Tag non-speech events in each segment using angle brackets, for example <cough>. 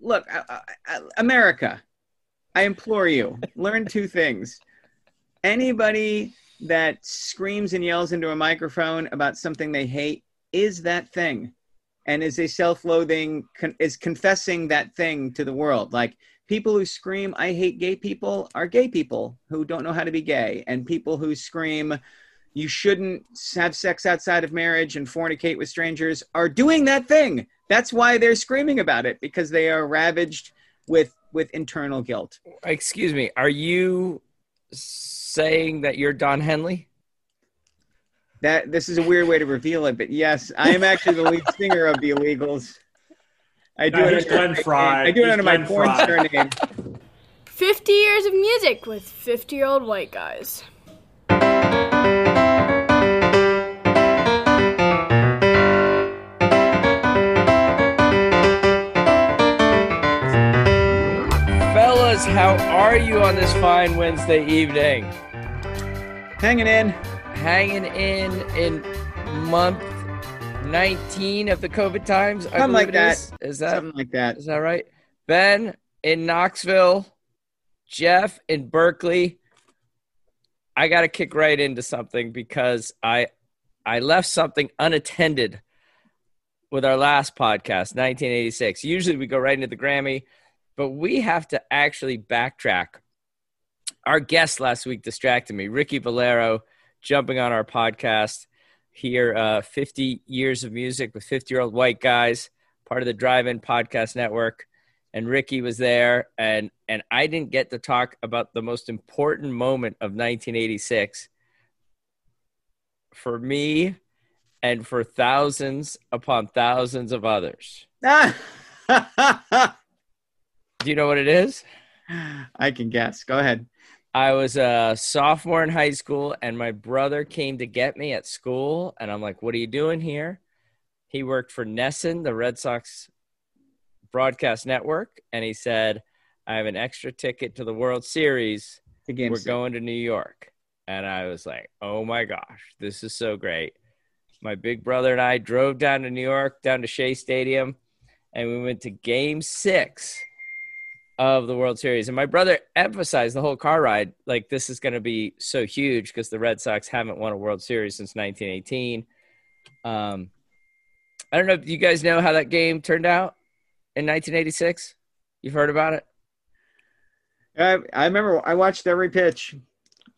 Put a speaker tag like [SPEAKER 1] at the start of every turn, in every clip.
[SPEAKER 1] Look, I, I, America, I implore you, learn two things. Anybody that screams and yells into a microphone about something they hate is that thing and is a self-loathing con- is confessing that thing to the world. Like people who scream i hate gay people are gay people who don't know how to be gay. And people who scream you shouldn't have sex outside of marriage and fornicate with strangers are doing that thing that's why they're screaming about it because they are ravaged with with internal guilt
[SPEAKER 2] Excuse me, are you saying that you're Don Henley?
[SPEAKER 1] that this is a weird way to reveal it but yes i am actually the lead singer of the illegals i do
[SPEAKER 3] No,
[SPEAKER 1] it
[SPEAKER 3] he's
[SPEAKER 1] under,
[SPEAKER 3] Glenn Frey.
[SPEAKER 1] I do it
[SPEAKER 3] He's
[SPEAKER 1] under my porn
[SPEAKER 3] Fry.
[SPEAKER 1] surname
[SPEAKER 4] 50 years of music with 50 year old white guys.
[SPEAKER 2] How are you on this fine Wednesday evening?
[SPEAKER 1] hanging in
[SPEAKER 2] Hanging in in month 19 of the COVID times?
[SPEAKER 1] Something like that.
[SPEAKER 2] is. Is that
[SPEAKER 1] something like that
[SPEAKER 2] Is that right? Ben in Knoxville, Jeff in Berkeley. I got to kick right into something because I I left something unattended with our last podcast, 1986. Usually we go right into the Grammy, but we have to actually backtrack. Our guest last week distracted me, Ricky Valero, jumping on our podcast here, uh, 50 years of music with 50 year old white guys, part of the Drive In Podcast Network. And Ricky was there, and and I didn't get to talk about the most important moment of 1986 for me and for thousands upon thousands of others. <laughs> Do you know what it is?
[SPEAKER 1] i can guess go ahead
[SPEAKER 2] I was a sophomore in high school, and my brother came to get me at school. And I'm like, What are you doing here? He worked for NESN, the Red Sox broadcast network. And he said, I have an extra ticket to the World Series.
[SPEAKER 1] the game
[SPEAKER 2] We're going to New York. And I was like, Oh my gosh, this is so great. My big brother and I drove down to New York, down to Shea Stadium, and we went to game six of the World Series. And my brother emphasized the whole car ride like this is going to be so huge because the Red Sox haven't won a World Series since 1918. Um, I don't know if you guys know how that game turned out in 1986. You've heard about it?
[SPEAKER 1] I, I remember i watched every pitch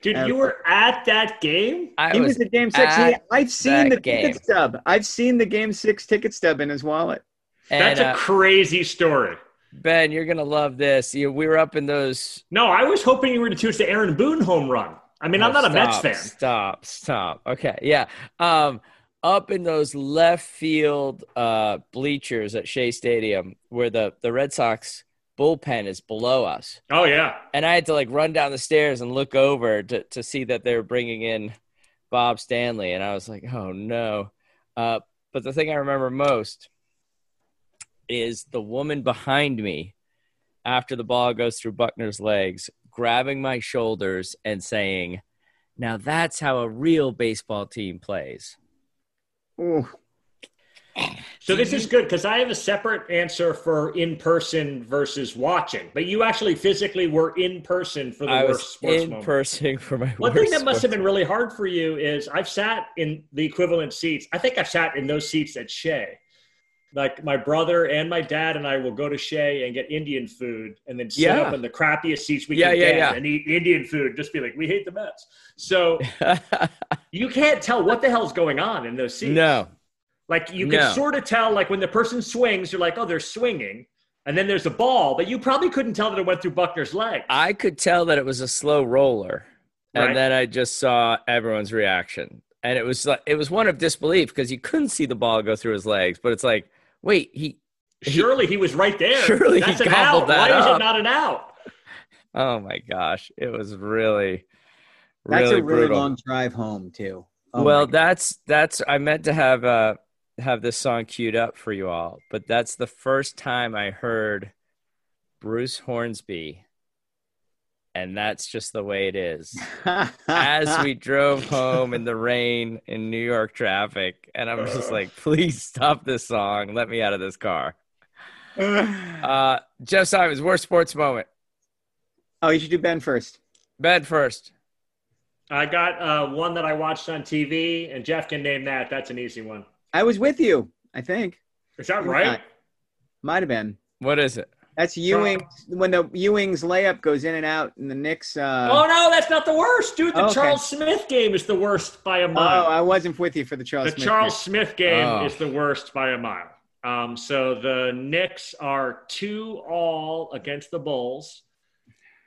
[SPEAKER 3] Dude, you were at that game?
[SPEAKER 2] I
[SPEAKER 1] he was, at game six he,
[SPEAKER 2] at
[SPEAKER 1] i've seen the
[SPEAKER 2] game.
[SPEAKER 1] ticket stub i've seen the game six ticket stub in his wallet
[SPEAKER 3] That's a
[SPEAKER 2] uh,
[SPEAKER 3] crazy story.
[SPEAKER 2] Ben, you're gonna love this. You, we were up in those.
[SPEAKER 3] No, I was hoping you were to choose the Aaron Boone home run. I mean, I'm
[SPEAKER 2] Oh,
[SPEAKER 3] not a Mets fan.
[SPEAKER 2] Stop, stop. Okay, yeah. Um, up in those left field uh, bleachers at Shea Stadium, where the the Red Sox bullpen is below us,
[SPEAKER 3] Oh, yeah.
[SPEAKER 2] and I had to like run down the stairs and look over to to see that they were bringing in Bob Stanley, and I was like, oh no. Uh, but the thing I remember most is the woman behind me after the ball goes through Buckner's legs, grabbing my shoulders and saying, Now that's how a real baseball team plays.
[SPEAKER 1] Ooh.
[SPEAKER 3] So this is good because I have a separate answer for in person versus watching. But you actually physically were in person for the
[SPEAKER 2] I
[SPEAKER 3] worst
[SPEAKER 2] was
[SPEAKER 3] sports
[SPEAKER 2] in
[SPEAKER 3] moment.
[SPEAKER 2] person <laughs> for my
[SPEAKER 3] One
[SPEAKER 2] worst
[SPEAKER 3] thing that must have been really hard for you is I've sat in the equivalent seats. I think I've sat in those seats at Shea, like my brother and my dad and I will go to Shea and get Indian food and then sit
[SPEAKER 2] Yeah.
[SPEAKER 3] up in the crappiest seats we
[SPEAKER 2] Yeah,
[SPEAKER 3] can
[SPEAKER 2] yeah,
[SPEAKER 3] get
[SPEAKER 2] yeah.
[SPEAKER 3] and eat Indian food. Just be like, we hate the Mets. So <laughs> you can't tell what the hell's going on in those seats.
[SPEAKER 2] no.
[SPEAKER 3] Like you can
[SPEAKER 2] No.
[SPEAKER 3] sort of tell, like when the person swings, you're like, oh, they're swinging. And then there's a ball, but you probably couldn't tell that it went through Buckner's leg.
[SPEAKER 2] I could tell that it was a slow roller, and then I just saw everyone's reaction, and it was like it was one of disbelief because you couldn't see the ball go through his legs, but it's like, wait, he.
[SPEAKER 3] Surely he was right there.
[SPEAKER 2] Surely he
[SPEAKER 3] That's an
[SPEAKER 2] gobbled
[SPEAKER 3] out.
[SPEAKER 2] that
[SPEAKER 3] Why is
[SPEAKER 2] up.
[SPEAKER 3] it not an out?
[SPEAKER 2] Oh my gosh, it was really, really That's
[SPEAKER 1] a really
[SPEAKER 2] brutal.
[SPEAKER 1] long drive home too. Oh
[SPEAKER 2] well, that's that's I meant to have uh have this song queued up for you all, but that's the first time I heard Bruce Hornsby, and that's just the way it is. As we <laughs> drove home in the rain in New York traffic, and I'm just like, please stop this song. Let me out of this car. <sighs> Uh, Jeff Simons, worst sports moment.
[SPEAKER 1] oh, you should do Ben first.
[SPEAKER 2] Ben first.
[SPEAKER 3] I got uh, one that I watched on TV, and Jeff can name that. That's an easy one.
[SPEAKER 1] I was with you. I think
[SPEAKER 3] Is that right?
[SPEAKER 1] might have been.
[SPEAKER 2] What is it?
[SPEAKER 1] That's Ewing when the Ewing's layup goes in and out, and the Knicks. Uh,
[SPEAKER 3] oh no, that's not the worst, dude. The
[SPEAKER 1] Okay.
[SPEAKER 3] Charles Smith game is the worst by a mile. oh.
[SPEAKER 1] I wasn't with you for the Charles.
[SPEAKER 3] the
[SPEAKER 1] Smith
[SPEAKER 3] Charles
[SPEAKER 1] pick.
[SPEAKER 3] Smith game
[SPEAKER 2] Oh.
[SPEAKER 3] is the worst by a mile. Um, so the Knicks are two all against the Bulls,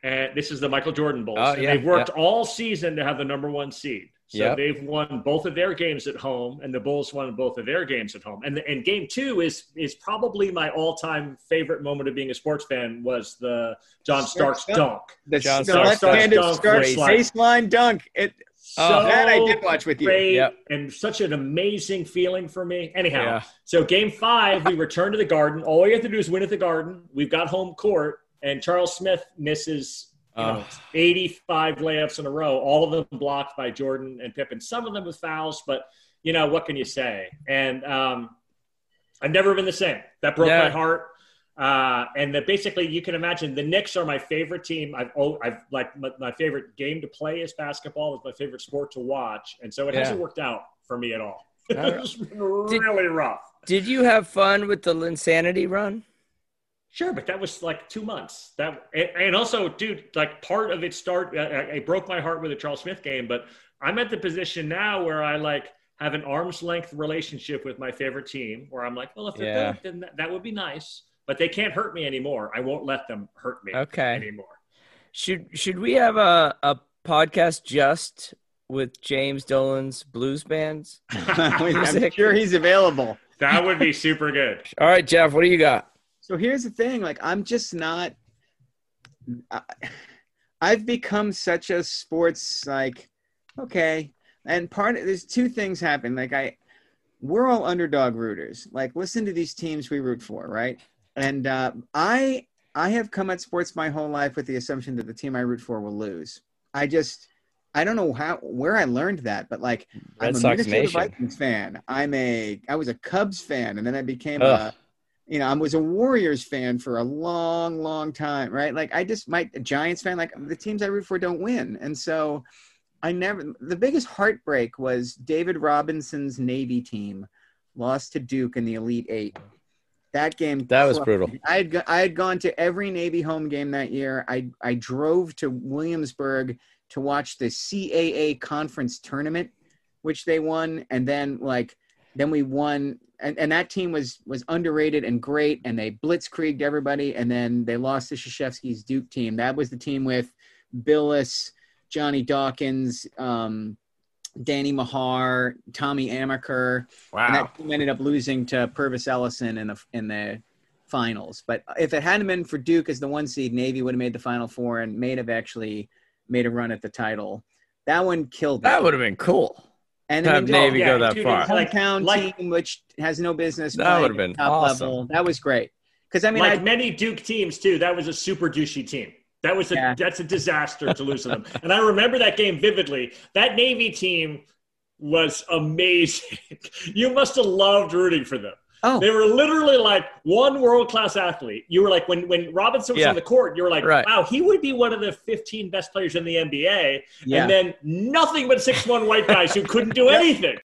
[SPEAKER 3] and this is the Michael Jordan Bulls.
[SPEAKER 2] Oh,
[SPEAKER 3] and
[SPEAKER 2] yeah,
[SPEAKER 3] they've worked all season to have the number one seed. So
[SPEAKER 2] Yep.
[SPEAKER 3] they've won both of their games at home, and the Bulls won both of their games at home. And and game two is is probably my all time favorite moment of being a sports fan was the John Starks
[SPEAKER 1] Starks
[SPEAKER 3] dunk.
[SPEAKER 1] The,
[SPEAKER 2] John
[SPEAKER 1] the
[SPEAKER 2] Starks
[SPEAKER 1] left-handed
[SPEAKER 3] dunk
[SPEAKER 1] Starks
[SPEAKER 3] was like-
[SPEAKER 1] baseline dunk. It
[SPEAKER 2] Oh.
[SPEAKER 1] that I did watch with you.
[SPEAKER 3] great
[SPEAKER 2] Yep.
[SPEAKER 3] and such an amazing feeling for me. Anyhow,
[SPEAKER 2] Yeah.
[SPEAKER 3] so game five, we return to the Garden. All we have to do is win at the Garden. We've got home court, and Charles Smith misses you know,
[SPEAKER 2] Oh.
[SPEAKER 3] 85 layups in a row, all of them blocked by Jordan and Pippen. Some of them with fouls, but you know what can you say? And um, I've never been the same. That broke
[SPEAKER 2] Yeah.
[SPEAKER 3] my heart. Uh, and that basically, you can imagine the Knicks are my favorite team. I've oh, I've like my, my favorite game to play is basketball. Is my favorite sport to watch, and so it
[SPEAKER 2] Yeah.
[SPEAKER 3] hasn't worked out for me at all. <laughs> it's been really rough.
[SPEAKER 2] Did you have fun with the Linsanity run?
[SPEAKER 3] Sure, but that was like two months. That and, and also, dude, like part of it start. I, I- it broke my heart with the Charles Smith game, but I'm at the position now where I like have an arm's length relationship with my favorite team. Where I'm like, well, if they're
[SPEAKER 2] Yeah.
[SPEAKER 3] good, then that, that would be nice. But they can't hurt me anymore. I won't let them hurt me
[SPEAKER 2] Okay.
[SPEAKER 3] anymore.
[SPEAKER 2] Should should we have a, a podcast just with James Dolan's blues bands? <laughs>
[SPEAKER 1] I'm sure he's available.
[SPEAKER 3] That would be super good.
[SPEAKER 2] All right, Jeff, what do you got?
[SPEAKER 1] So here's the thing: like, I'm just not. I, I've become such a sports like, okay, and part of there's two things happen. Like, I, we're all underdog rooters. Like, listen to these teams we root for, right? And uh, I, I have come at sports my whole life with the assumption that the team I root for will lose. I just, I don't know how where I learned that, but like,
[SPEAKER 2] Red
[SPEAKER 1] I'm a
[SPEAKER 2] Sox
[SPEAKER 1] Minnesota
[SPEAKER 2] Nation.
[SPEAKER 1] Vikings fan. I'm a, I was a Cubs fan, and then I became
[SPEAKER 2] Ugh.
[SPEAKER 1] a you know, I was a Warriors fan for a long, long time, right? Like I just my a Giants fan, like the teams I root for don't win. And so I never the biggest heartbreak was David Robinson's Navy team lost to Duke in the Elite Eight. That game
[SPEAKER 2] That was brutal.
[SPEAKER 1] I had I had gone to every Navy home game that year. I I drove to Williamsburg to watch the CAA conference tournament, which they won, and then like then we won and, and that team was was underrated and great and they blitzkrieged everybody and then they lost to Krzyzewski's Duke team. That was the team with Bilas, Johnny Dawkins, um, Danny Mahar, Tommy Amaker. Wow. And that team ended up losing to Pervis Ellison in the in the finals. But if it hadn't been for Duke as the one seed, Navy would have made the final four and may have actually made a run at the title. That one killed me.
[SPEAKER 2] That would have been cool.
[SPEAKER 1] And
[SPEAKER 2] have
[SPEAKER 1] then
[SPEAKER 2] Navy go that far.
[SPEAKER 3] it's like-
[SPEAKER 1] hometown
[SPEAKER 3] like-
[SPEAKER 1] team, which has no business.
[SPEAKER 2] That would've been
[SPEAKER 1] top
[SPEAKER 2] awesome.
[SPEAKER 1] level. That was great. Because I mean,
[SPEAKER 3] like
[SPEAKER 1] I,
[SPEAKER 3] many Duke teams too. That was a super douchey team. That was a
[SPEAKER 1] Yeah.
[SPEAKER 3] that's a disaster to lose to them. And I remember that game vividly. That Navy team was amazing. <laughs> you must have loved rooting for them.
[SPEAKER 1] Oh,
[SPEAKER 3] They were literally like one world class athlete. You were like when when Robinson was
[SPEAKER 2] Yeah.
[SPEAKER 3] on the court, you were like,
[SPEAKER 2] Right.
[SPEAKER 3] wow, he would be one of the 15 best players in the NBA.
[SPEAKER 1] yeah.
[SPEAKER 3] And then nothing but six one white <laughs> guys who couldn't do anything.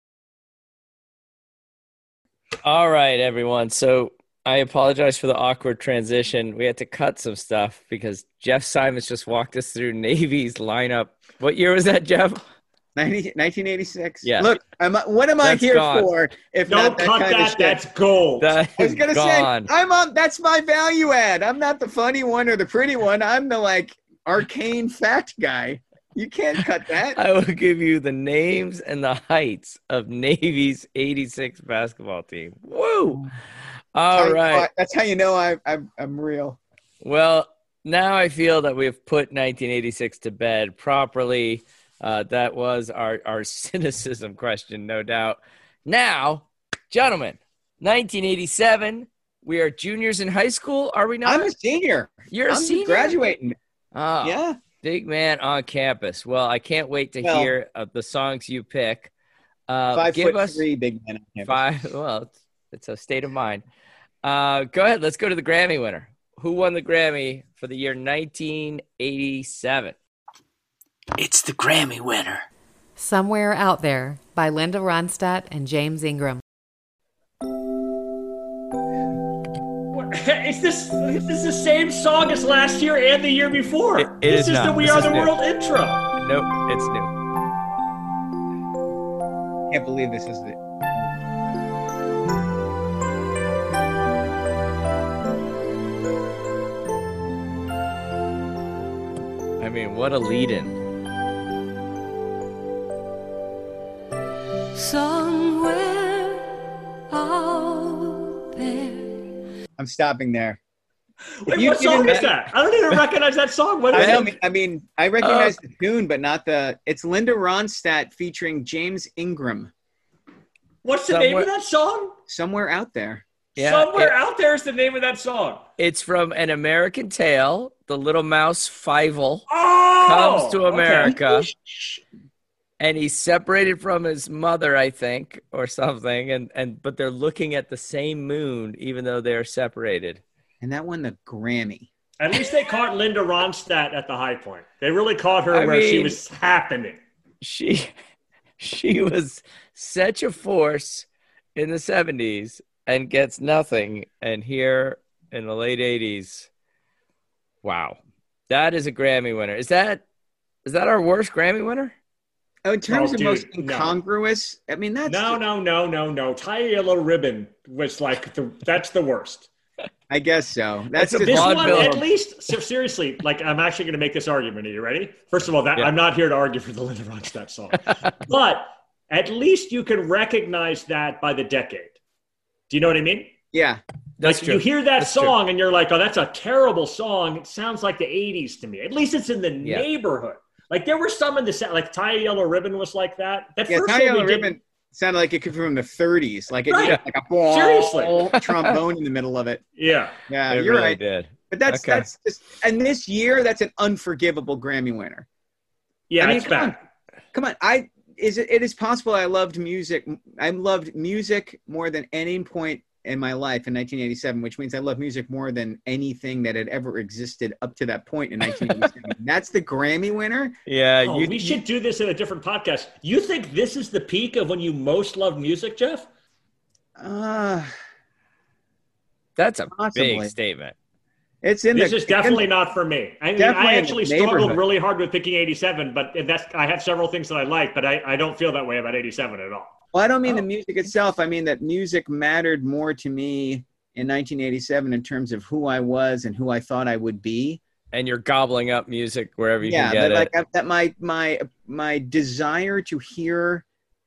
[SPEAKER 2] All right, everyone. So I apologize for the awkward transition. We had to cut some stuff because Jeff Simons just walked us through Navy's lineup. What year was that, Jeff?
[SPEAKER 1] 90, 1986.
[SPEAKER 2] Yeah.
[SPEAKER 1] Look, I'm, what am I here
[SPEAKER 2] gone.
[SPEAKER 1] for if
[SPEAKER 3] Don't
[SPEAKER 1] not that
[SPEAKER 3] cut
[SPEAKER 1] kind
[SPEAKER 3] that.
[SPEAKER 1] of shit?
[SPEAKER 3] That's gold.
[SPEAKER 2] That
[SPEAKER 1] I was gonna
[SPEAKER 2] gone.
[SPEAKER 1] say I'm on. That's my value add. I'm not the funny one or the pretty one. I'm the like arcane fact guy. You can't cut that.
[SPEAKER 2] I will give you the names and the heights of Navy's 86 basketball team. Woo! All
[SPEAKER 1] I-
[SPEAKER 2] right.
[SPEAKER 1] That's how you know I, I'm I'm real.
[SPEAKER 2] Well, now I feel that we've put 1986 to bed properly. Uh, that was our, our <laughs> cynicism question, no doubt. Now, gentlemen, 1987. We are juniors in high school, are we not?
[SPEAKER 1] I'm a senior.
[SPEAKER 2] You're a
[SPEAKER 1] I'm
[SPEAKER 2] senior.
[SPEAKER 1] graduating.
[SPEAKER 2] Oh,
[SPEAKER 1] Yeah.
[SPEAKER 2] big man on campus. Well, I can't wait to
[SPEAKER 1] Well-
[SPEAKER 2] hear uh, the songs you pick. Uh,
[SPEAKER 1] Five
[SPEAKER 2] give
[SPEAKER 1] foot
[SPEAKER 2] us
[SPEAKER 1] three, big man. on campus.
[SPEAKER 2] five. Well, it's, it's a state of mind. Uh, go ahead. Let's go to the Grammy winner. Who won the Grammy for the year 1987?
[SPEAKER 5] It's the Grammy winner.
[SPEAKER 6] Somewhere Out There by Linda Ronstadt and James Ingram.
[SPEAKER 3] What- Is this is this the same song as last year and the year before?
[SPEAKER 2] It- it
[SPEAKER 3] this
[SPEAKER 2] is
[SPEAKER 3] is
[SPEAKER 2] not.
[SPEAKER 3] the We
[SPEAKER 2] This
[SPEAKER 3] Are
[SPEAKER 2] is
[SPEAKER 3] the
[SPEAKER 2] new.
[SPEAKER 3] World intro.
[SPEAKER 2] Nope, it's new.
[SPEAKER 1] Can't believe this is the.
[SPEAKER 2] I mean, what a lead in.
[SPEAKER 7] Somewhere out there.
[SPEAKER 1] I'm stopping there.
[SPEAKER 3] Wait,
[SPEAKER 1] you
[SPEAKER 3] what song is that? I don't even recognize that song. What is
[SPEAKER 1] I,
[SPEAKER 3] it?
[SPEAKER 1] know, I mean, I recognize uh, the tune, but not the. It's Linda Ronstadt featuring James Ingram.
[SPEAKER 3] What's the name of that song?
[SPEAKER 1] Somewhere out there.
[SPEAKER 2] Yeah,
[SPEAKER 3] Somewhere
[SPEAKER 2] it-
[SPEAKER 3] out there is the name of that song.
[SPEAKER 2] it's from An American Tail. The little mouse Fievel
[SPEAKER 3] Oh,
[SPEAKER 2] comes to
[SPEAKER 3] okay.
[SPEAKER 2] America, and he's separated from his mother, I think, or something. And and but they're looking at the same moon, even though they're separated.
[SPEAKER 1] And that won the Grammy.
[SPEAKER 3] At least they caught Linda Ronstadt at the high point. They really caught her
[SPEAKER 2] I
[SPEAKER 3] where she was happening.
[SPEAKER 2] She she was such a force in the seventies and gets nothing. And here in the late eighties, wow, that is a Grammy winner. Is that is that our worst Grammy winner?
[SPEAKER 1] Oh, in terms
[SPEAKER 3] Oh,
[SPEAKER 1] of
[SPEAKER 3] dude,
[SPEAKER 1] most
[SPEAKER 3] no.
[SPEAKER 1] incongruous, I mean that's
[SPEAKER 3] No, no, no, no, no. Tie a yellow ribbon was like the that's the worst.
[SPEAKER 1] I guess so. That's
[SPEAKER 2] a
[SPEAKER 3] This one,
[SPEAKER 2] Vaudeville.
[SPEAKER 3] at least, so seriously, like I'm actually going to make this argument. Are you ready? First of all, that
[SPEAKER 2] Yeah.
[SPEAKER 3] I'm not here to argue for the Linda Ronstadt song, but at least you can recognize that by the decade. Do you know what I mean?
[SPEAKER 1] yeah.
[SPEAKER 2] That's
[SPEAKER 3] like
[SPEAKER 2] true.
[SPEAKER 3] you hear that
[SPEAKER 2] That's true.
[SPEAKER 3] song and you're like, "Oh, that's a terrible song." It sounds like the '80s to me. At least it's in the
[SPEAKER 2] Yeah.
[SPEAKER 3] neighborhood. Like there were some in the set, like "Tie a Yellow Ribbon" was like that. That
[SPEAKER 1] Yeah,
[SPEAKER 3] first
[SPEAKER 1] Tie
[SPEAKER 3] one
[SPEAKER 1] Yellow Ribbon sounded like it could be from the 30s. Like it
[SPEAKER 3] Right.
[SPEAKER 1] had like a ball,
[SPEAKER 3] Seriously.
[SPEAKER 1] trombone in the middle of it.
[SPEAKER 3] Yeah,
[SPEAKER 1] Yeah,
[SPEAKER 2] It
[SPEAKER 1] you're
[SPEAKER 2] really
[SPEAKER 1] right.
[SPEAKER 2] did.
[SPEAKER 1] But that's
[SPEAKER 2] Okay.
[SPEAKER 1] that's just and this year that's an unforgivable Grammy winner.
[SPEAKER 3] yeah,
[SPEAKER 1] I mean,
[SPEAKER 3] it's
[SPEAKER 1] come
[SPEAKER 3] bad.
[SPEAKER 1] Come on, I is it, it is possible I loved music. I loved music more than any point in my life in 1987, which means I love music more than anything that had ever existed up to that point in 1987. <laughs> that's the Grammy winner.
[SPEAKER 2] Yeah,
[SPEAKER 3] Oh,
[SPEAKER 2] you,
[SPEAKER 3] we
[SPEAKER 2] you-
[SPEAKER 3] should do this in a different podcast. You think this is the peak of when you most love music, Jeff?
[SPEAKER 1] Uh,
[SPEAKER 2] That's a
[SPEAKER 1] Possibly.
[SPEAKER 2] big statement.
[SPEAKER 1] it's in
[SPEAKER 3] This
[SPEAKER 1] the
[SPEAKER 3] is definitely not for me. I, mean, I actually struggled really hard with picking 87, but that's I have several things that I like, but I, I don't feel that way about 87 at all.
[SPEAKER 1] Well, I don't mean
[SPEAKER 2] Oh.
[SPEAKER 1] the music itself. I mean that music mattered more to me in 1987 in terms of who I was and who I thought I would be.
[SPEAKER 2] And you're gobbling up music wherever you
[SPEAKER 1] yeah,
[SPEAKER 2] can get it.
[SPEAKER 1] like I- that my my my desire to hear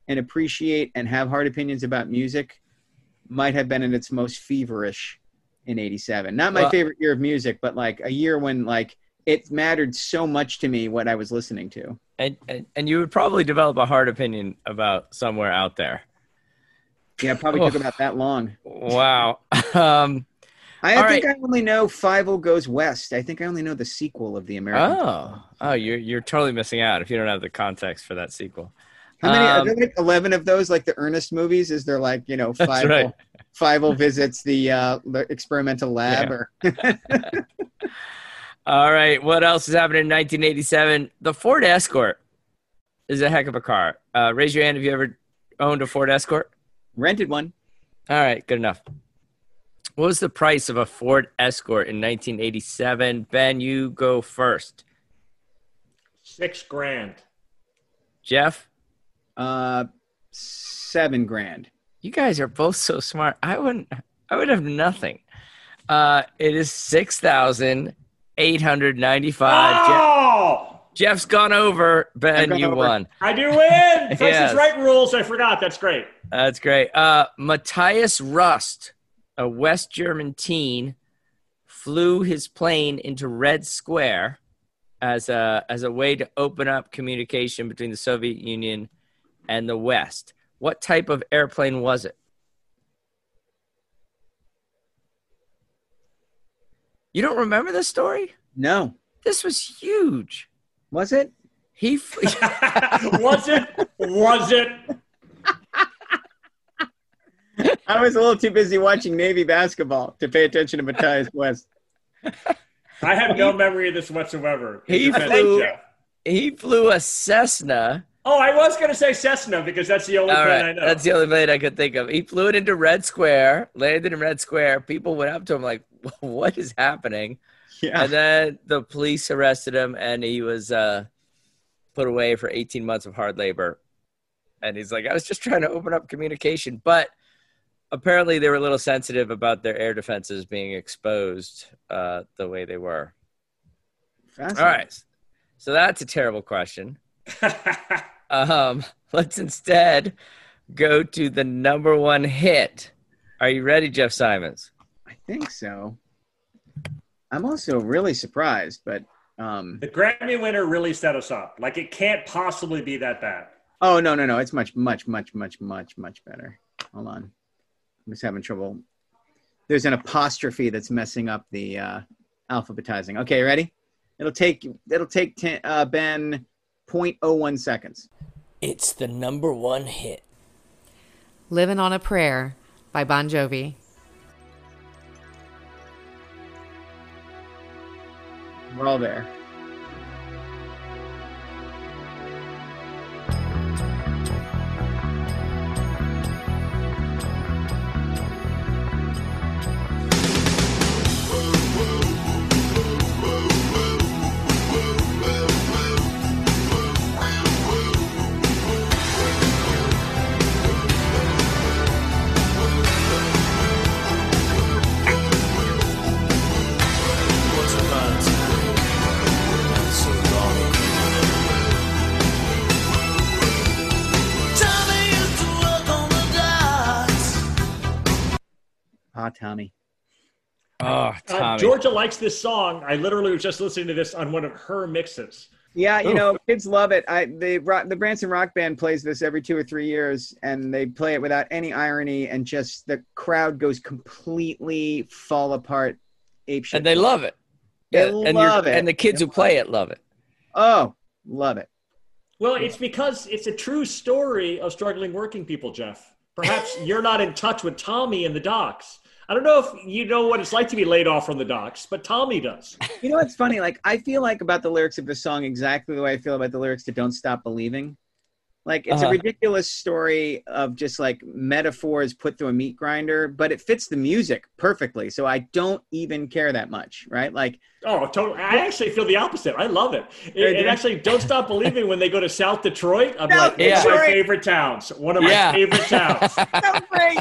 [SPEAKER 1] and appreciate and have hard opinions about music might have been in its most feverish in 87. Not my
[SPEAKER 2] Well-
[SPEAKER 1] favorite year of music, but like a year when like it mattered so much to me what I was listening to.
[SPEAKER 2] and, and and you would probably develop a hard opinion about somewhere out there.
[SPEAKER 1] Yeah, probably
[SPEAKER 2] Oh.
[SPEAKER 1] took about that long.
[SPEAKER 2] Wow. <laughs> um,
[SPEAKER 1] I, think
[SPEAKER 2] right.
[SPEAKER 1] I only know Fievel Goes West. I think I only know the sequel of the American.
[SPEAKER 2] oh, oh, you're you're totally missing out if you don't have the context for that sequel.
[SPEAKER 1] How many?
[SPEAKER 2] Um,
[SPEAKER 1] are there like eleven of those, like the Ernest movies? Is there like you know five?
[SPEAKER 2] right.
[SPEAKER 1] Five visits the uh, experimental lab,
[SPEAKER 2] Yeah.
[SPEAKER 1] or <laughs>
[SPEAKER 2] All right, what else is happening in 1987? The Ford Escort is a heck of a car. Uh, raise your hand if you ever owned a Ford Escort.
[SPEAKER 1] rented one.
[SPEAKER 2] All right, good enough. What was the price of a Ford Escort in 1987? Ben, you go first.
[SPEAKER 3] Six grand.
[SPEAKER 2] Jeff,
[SPEAKER 1] Uh, seven grand.
[SPEAKER 2] you guys are both so smart. I wouldn't. I would have nothing. Uh, it is six thousand eight hundred ninety-five.
[SPEAKER 3] Oh,
[SPEAKER 2] Jeff's gone over. Ben,
[SPEAKER 1] gone
[SPEAKER 2] you
[SPEAKER 1] over.
[SPEAKER 2] won.
[SPEAKER 3] I do win. <laughs> Price
[SPEAKER 2] Yes.
[SPEAKER 3] is right rules. I forgot. That's great.
[SPEAKER 2] That's great. Uh, Matthias Rust, a West German teen, flew his plane into Red Square as a as a way to open up communication between the Soviet Union and the West. What type of airplane was it? You don't remember this story?
[SPEAKER 1] No,
[SPEAKER 2] This was huge.
[SPEAKER 1] was it?
[SPEAKER 2] He f- <laughs>
[SPEAKER 3] was it? Was it?
[SPEAKER 1] I was a little too busy watching Navy basketball to pay attention to Matthias West.
[SPEAKER 3] I have no memory of this whatsoever.
[SPEAKER 2] He flew-
[SPEAKER 3] Jeff.
[SPEAKER 2] he flew a Cessna
[SPEAKER 3] Oh, I was going to say Cessna because that's the only
[SPEAKER 2] All
[SPEAKER 3] plane I know.
[SPEAKER 2] that's the only plane I could think of. He flew it into Red Square, landed in Red Square. People went up to him like, <laughs> "What is happening?"
[SPEAKER 1] Yeah.
[SPEAKER 2] And then the police arrested him, and he was uh, put away for 18 months of hard labor. And he's like, "I was just trying to open up communication," but apparently they were a little sensitive about their air defenses being exposed uh, the way they were. All right, so that's a terrible question. <laughs> Um, let's instead go to the number one hit. Are you ready, Jeff Simons?
[SPEAKER 1] I think so. I'm also really surprised, but um,
[SPEAKER 3] the Grammy winner really set us up. Like it can't possibly be that bad.
[SPEAKER 1] oh no, no, no, it's much, much, much, much, much, much better. Hold on, I'm just having trouble. There's an apostrophe that's messing up the uh, alphabetizing. Okay, ready? It'll take it'll take ten, uh, Ben 0.01 seconds.
[SPEAKER 5] It's the number one hit.
[SPEAKER 6] Living on a Prayer by Bon Jovi.
[SPEAKER 1] We're all there. Ah, Tommy.
[SPEAKER 2] Oh,
[SPEAKER 3] Uh,
[SPEAKER 2] Tommy.
[SPEAKER 3] Georgia likes this song. I literally was just listening to this on one of her mixes.
[SPEAKER 1] Yeah, you
[SPEAKER 2] Ooh.
[SPEAKER 1] know, kids love it. I the the Branson Rock Band plays this every two or three years, and they play it without any irony, and just the crowd goes completely fall apart, ape shit.
[SPEAKER 2] and they love it.
[SPEAKER 1] They
[SPEAKER 2] and you're-
[SPEAKER 1] love it.
[SPEAKER 2] And the kids who play it love it.
[SPEAKER 1] Oh, love it.
[SPEAKER 3] Well, it's because it's a true story of struggling working people, Jeff. Perhaps you're not in touch with Tommy and the docks. I don't know if you know what it's like to be laid off from the docks, but Tommy does.
[SPEAKER 1] You know what's funny? Like I feel like about the lyrics of the song exactly the way I feel about the lyrics to "Don't Stop Believing." Like it's
[SPEAKER 2] Uh-huh.
[SPEAKER 1] a ridiculous story of just like metaphors put through a meat grinder, but it fits the music perfectly. So I don't even care that much, right? Like
[SPEAKER 3] Oh, totally. I actually feel the opposite. I love it. It, it actually don't stop <laughs> believing when they go to South Detroit. I'm
[SPEAKER 1] South
[SPEAKER 3] like, one of my favorite towns. One of my
[SPEAKER 2] Yeah.
[SPEAKER 3] favorite <laughs> towns.
[SPEAKER 1] so great.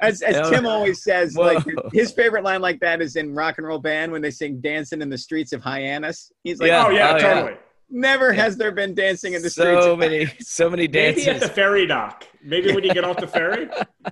[SPEAKER 1] As, as
[SPEAKER 2] Yeah.
[SPEAKER 1] Tim always says,
[SPEAKER 2] Whoa.
[SPEAKER 1] like his favorite line like that is in Rock and Roll Band when they sing "Dancing in the Streets of Hyannis." He's like,
[SPEAKER 2] Yeah.
[SPEAKER 3] oh yeah,
[SPEAKER 2] Oh, yeah.
[SPEAKER 3] Totally.
[SPEAKER 1] never has there been dancing in the streets.
[SPEAKER 2] so many, so many dances.
[SPEAKER 3] Maybe at the ferry dock. Maybe when you get off the ferry. <laughs>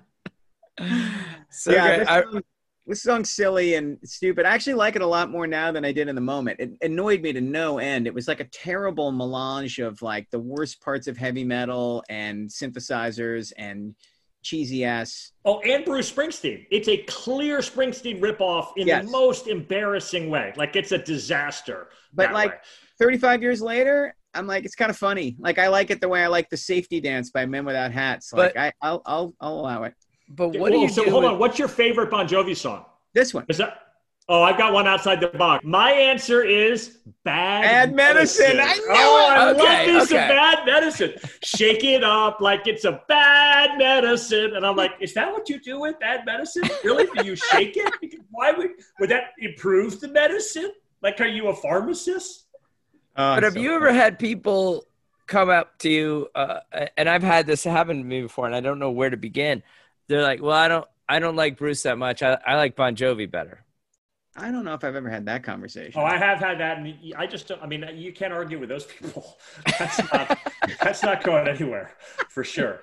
[SPEAKER 2] so
[SPEAKER 1] yeah,
[SPEAKER 2] great.
[SPEAKER 1] this,
[SPEAKER 2] I-
[SPEAKER 1] song, this song's silly and stupid. I actually like it a lot more now than I did in the moment. It annoyed me to no end. It was like a terrible melange of like the worst parts of heavy metal and synthesizers and cheesy ass.
[SPEAKER 3] Oh, and Bruce Springsteen. It's a clear Springsteen ripoff in
[SPEAKER 1] Yes.
[SPEAKER 3] the most embarrassing way. Like it's a disaster.
[SPEAKER 1] But like
[SPEAKER 3] way.
[SPEAKER 1] 35 years later, I'm like, it's kind of funny. Like I like it the way I like the safety dance by Men Without Hats. Like
[SPEAKER 2] But-
[SPEAKER 1] I, I'll, I'll, I'll allow it.
[SPEAKER 2] but what do
[SPEAKER 3] oh,
[SPEAKER 2] you
[SPEAKER 3] so
[SPEAKER 2] do?
[SPEAKER 3] hold
[SPEAKER 2] with-
[SPEAKER 3] on. What's your favorite Bon Jovi song?
[SPEAKER 1] This one.
[SPEAKER 3] Is that Oh, I've got one outside the box. My answer is bad,
[SPEAKER 1] Bad medicine. I knew
[SPEAKER 3] oh, I
[SPEAKER 2] it.
[SPEAKER 3] love
[SPEAKER 2] Okay,
[SPEAKER 3] me some
[SPEAKER 2] okay.
[SPEAKER 3] bad medicine. Shake it up like it's a bad medicine, and I'm like, is that what you do with bad medicine? Really? Do you shake it? Because Why would would that improve the medicine? Like, are you a pharmacist?
[SPEAKER 1] Oh,
[SPEAKER 2] But have
[SPEAKER 1] so
[SPEAKER 2] you
[SPEAKER 1] funny.
[SPEAKER 2] ever had people come up to you, uh, and I've had this happen to me before, and I don't know where to begin. They're like, "Well, I don't, I don't like Bruce that much. I, I like Bon Jovi better."
[SPEAKER 1] I don't know if I've ever had that conversation.
[SPEAKER 3] Oh, I have had that, and I just, don't- I mean, you can't argue with those people. <laughs> That's not, that's not going anywhere for sure.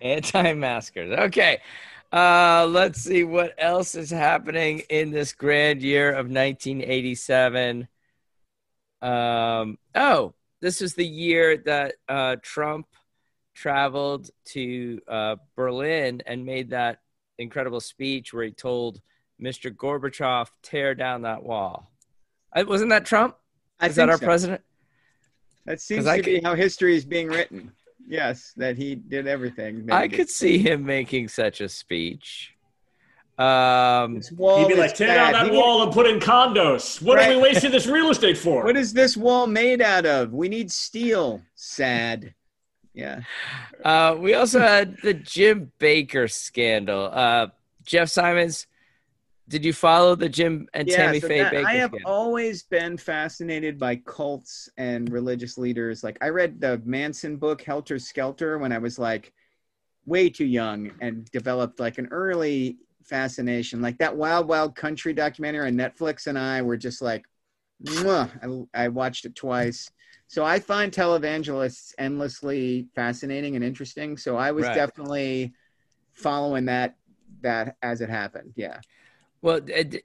[SPEAKER 2] Anti-maskers. Okay. Uh, let's see what else is happening in this grand year of 1987. Um, oh, this is the year that uh, Trump traveled to uh, Berlin and made that incredible speech where he told Mr. Gorbachev, tear down that wall. Uh, wasn't that Trump?
[SPEAKER 1] I
[SPEAKER 2] Is that our
[SPEAKER 1] so.
[SPEAKER 2] president?
[SPEAKER 1] That seems to
[SPEAKER 2] I
[SPEAKER 1] be
[SPEAKER 2] could-
[SPEAKER 1] how history is being written. Yes, that he did everything. that
[SPEAKER 2] I could see him making such a speech. Um,
[SPEAKER 1] This wall
[SPEAKER 3] He'd be like, tear down that
[SPEAKER 1] He-
[SPEAKER 3] wall and put in condos. What are we wasting this real estate for?
[SPEAKER 1] What is this wall made out of? We need steel. Sad. Yeah.
[SPEAKER 2] Uh, we also had the Jim Bakker scandal. Uh, Jeff Simons, did you follow the Jim and Tammy
[SPEAKER 1] so
[SPEAKER 2] Faye
[SPEAKER 1] that-
[SPEAKER 2] Bakker
[SPEAKER 1] I have
[SPEAKER 2] scandal?
[SPEAKER 1] always been fascinated by cults and religious leaders. Like I read the Manson book Helter Skelter when I was like way too young and developed like an early fascination. Like that Wild Wild Country documentary on Netflix and I were just like Mwah. I, I watched it twice. So I find televangelists endlessly fascinating and interesting. So I was
[SPEAKER 2] Right.
[SPEAKER 1] definitely following that that as it happened. Yeah.
[SPEAKER 2] Well, it,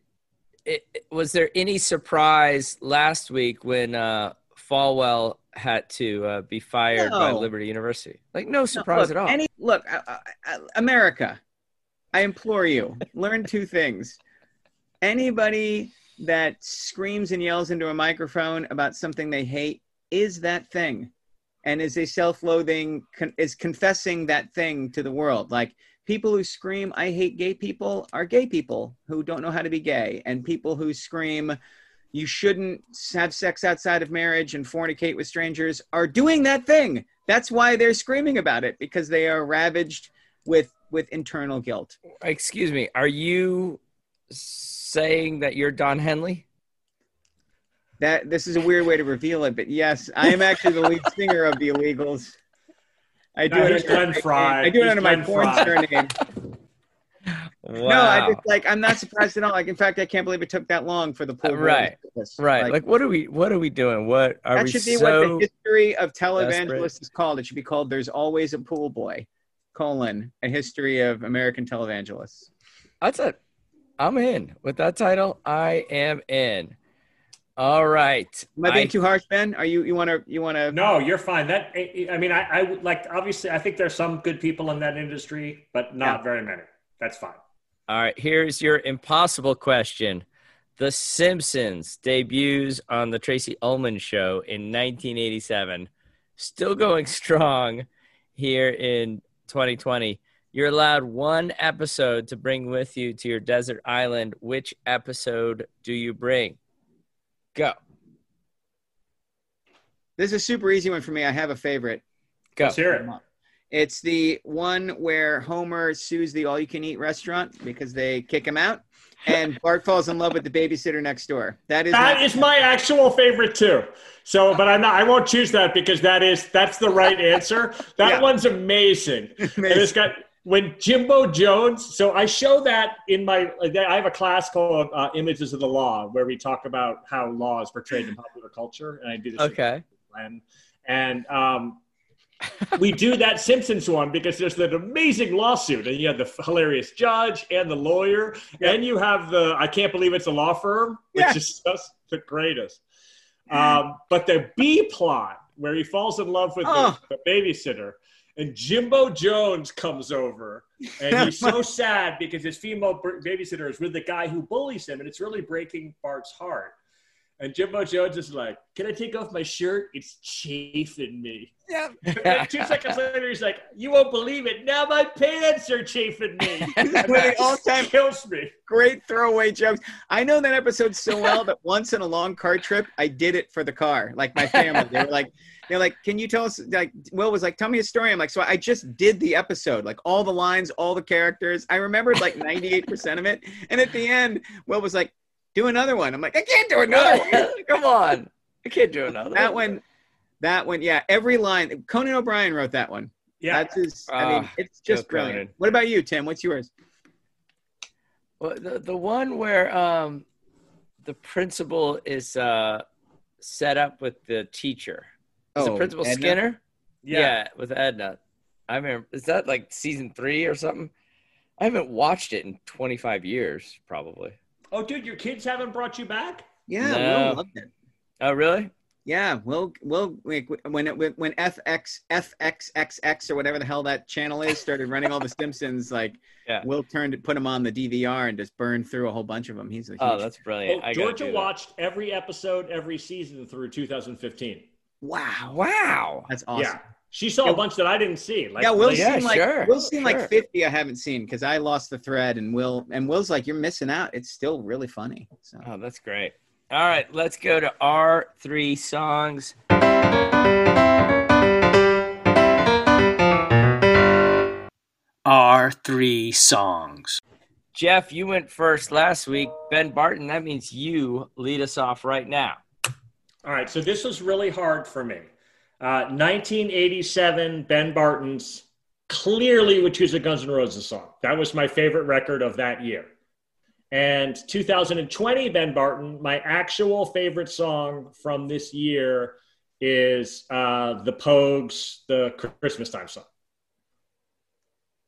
[SPEAKER 2] it, was there any surprise last week when uh, Falwell had to uh, be fired by Liberty University? Like, no
[SPEAKER 1] No,
[SPEAKER 2] surprise
[SPEAKER 1] look,
[SPEAKER 2] at all.
[SPEAKER 1] Any, look, I, I, I- America, I implore you, learn two things. Anybody that screams and yells into a microphone about something they hate is that thing, and is a self-loathing, con- is confessing that thing to the world. Like people who scream, "I hate gay people," are gay people who don't know how to be gay, and people who scream. You shouldn't have sex outside of marriage and fornicate with strangers are doing that thing. That's why they're screaming about it because they are ravaged with with internal guilt.
[SPEAKER 2] Excuse me, are you saying that you're Don Henley?
[SPEAKER 1] That this is a weird way to reveal it, but yes, I am actually the lead singer of the Illegals. I do
[SPEAKER 3] No,
[SPEAKER 1] it under,
[SPEAKER 3] Glenn Frey.
[SPEAKER 1] I do it
[SPEAKER 3] He's
[SPEAKER 1] under my porn
[SPEAKER 3] Fry.
[SPEAKER 1] surname.
[SPEAKER 2] Wow. <laughs>
[SPEAKER 1] No, I just like I'm not surprised at all. Like in fact, I can't believe it took that long for the pool.
[SPEAKER 2] Right. right.
[SPEAKER 1] Like,
[SPEAKER 2] Like, what are we? What are we doing? What are
[SPEAKER 1] that
[SPEAKER 2] we
[SPEAKER 1] should be
[SPEAKER 2] so?
[SPEAKER 1] what the history of
[SPEAKER 2] desperate?
[SPEAKER 1] televangelists is called. It should be called "There's Always a Pool Boy." Colon a history of American televangelists.
[SPEAKER 2] That's it. I'm in with that title. I am in. All right.
[SPEAKER 1] Am I being
[SPEAKER 2] I-
[SPEAKER 1] too harsh, Ben? Are you you want to you want to?
[SPEAKER 3] No, you're fine. That I I mean, I, I would like obviously. I think there's some good people in that industry, but not
[SPEAKER 1] Yeah.
[SPEAKER 3] very many. That's fine.
[SPEAKER 2] All right, here's your impossible question. The Simpsons debuts on the Tracey Ullman show in 1987, still going <laughs> strong here in 2020. You're allowed one episode to bring with you to your desert island. Which episode do you bring? Go.
[SPEAKER 1] This is a super easy one for me. I have a favorite.
[SPEAKER 2] Go.
[SPEAKER 3] Let's hear it.
[SPEAKER 1] It's the one where Homer sues the all-you-can-eat restaurant because they kick him out, and Bart falls in love with the babysitter next door. That is
[SPEAKER 3] That
[SPEAKER 1] my-
[SPEAKER 3] is my actual favorite too. So, but I'm not. I won't choose that because that is that's the right answer. That
[SPEAKER 1] Yeah.
[SPEAKER 3] one's amazing. And it's got when Jimbo Jones. So I show that in my. I have a class called uh, Images of the Law where we talk about how law is portrayed in popular culture, and I do this.
[SPEAKER 2] Okay.
[SPEAKER 3] Glenn. And um, we do that Simpsons one because there's that amazing lawsuit, and you have the hilarious judge and the lawyer, and you have the I can't believe it's a law firm, which
[SPEAKER 1] Yeah.
[SPEAKER 3] is just the greatest. Um, but the B plot where he falls in love with
[SPEAKER 1] Oh.
[SPEAKER 3] the, the babysitter. And Jimbo Jones comes over, and he's so <laughs> sad because his female babysitter is with the guy who bullies him, and it's really breaking Bart's heart. And Jimbo Jones is like, "Can I take off my shirt? It's chafing me."
[SPEAKER 2] Yeah. <laughs>
[SPEAKER 3] And two seconds later, he's like, "You won't believe it. Now my pants are chafing me." And
[SPEAKER 1] One of the all-time
[SPEAKER 3] kills me.
[SPEAKER 1] great throwaway jokes. I know that episode so well that once in a long car trip, I did it for the car. Like my family, they were like, they're like, "Can you tell us?" Like Will was like, "Tell me a story." I'm like, "So I just did the episode, like all the lines, all the characters. I remembered like 98 percent of it." And at the end, Will was like, "Do another one." I'm like, "I can't do another one." <laughs>
[SPEAKER 2] Come on. I can't do another.
[SPEAKER 1] That one, that one, yeah. Every line. Conan O'Brien wrote that one.
[SPEAKER 3] Yeah.
[SPEAKER 1] That's his. I mean,
[SPEAKER 2] Ah,
[SPEAKER 1] it's just brilliant.
[SPEAKER 2] Conan.
[SPEAKER 1] What about you, Tim? What's yours?
[SPEAKER 2] Well, the, the one where um, the principal is uh, set up with the teacher. Is
[SPEAKER 1] Oh,
[SPEAKER 2] the principal
[SPEAKER 1] Edna?
[SPEAKER 2] Skinner?
[SPEAKER 3] Yeah.
[SPEAKER 2] with Edna. I remember. Is that like season three or something? I haven't watched it in 25 years, probably.
[SPEAKER 3] Oh, dude, your kids haven't brought you back?
[SPEAKER 1] Yeah,
[SPEAKER 2] No.
[SPEAKER 1] Will loved it.
[SPEAKER 2] Oh, really?
[SPEAKER 1] Yeah, we'll we'll like, when it when FX FXXX or whatever the hell that channel is started running all the <laughs> Simpsons. Like,
[SPEAKER 2] Yeah.
[SPEAKER 1] Will turned put them on the DVR and just burned through a whole bunch of them. He's a huge,
[SPEAKER 2] Oh, that's
[SPEAKER 3] Oh,
[SPEAKER 2] brilliant. I
[SPEAKER 3] Georgia watched every episode, every season through 2015.
[SPEAKER 1] wow,
[SPEAKER 2] Wow.
[SPEAKER 1] that's awesome.
[SPEAKER 3] Yeah. She saw a bunch that I didn't see. Like,
[SPEAKER 1] yeah, Will's
[SPEAKER 2] Yeah,
[SPEAKER 1] seen like
[SPEAKER 2] sure,
[SPEAKER 1] Will's seen
[SPEAKER 2] sure.
[SPEAKER 1] like fifty I haven't seen because I lost the thread and Will and Will's like you're missing out. It's still really funny. So
[SPEAKER 2] Oh, that's great. All right, let's go to our three songs.
[SPEAKER 5] Our three songs.
[SPEAKER 2] Jeff, you went first last week. Ben Barton, that means you lead us off right now.
[SPEAKER 3] All right, so this was really hard for me. Uh, 1987, Ben Barton's clearly would choose a Guns N' Roses song. That was my favorite record of that year. And 2020, Ben Barton, my actual favorite song from this year is uh, the Pogues, the Christmas time song.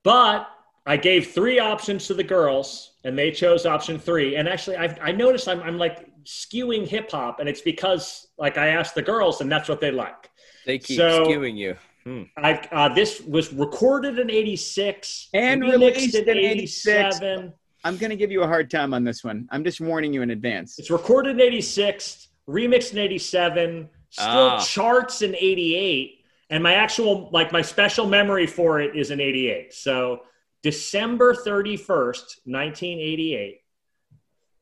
[SPEAKER 3] But I gave three options to the girls, and they chose option three. And actually, I've, I noticed I'm, I'm like skewing hip hop, and it's because like I asked the girls, and that's what they like.
[SPEAKER 2] They keep
[SPEAKER 3] So-
[SPEAKER 2] skewing you. Hmm.
[SPEAKER 3] I uh, this was recorded in '86
[SPEAKER 1] And released in 86.
[SPEAKER 3] '87.
[SPEAKER 1] I'm gonna give you a hard time on this one. I'm just warning you in advance.
[SPEAKER 3] It's recorded in '86, remixed in '87, still
[SPEAKER 2] Ah.
[SPEAKER 3] charts in '88, and my actual like my special memory for it is in '88. So December 31st, 1988.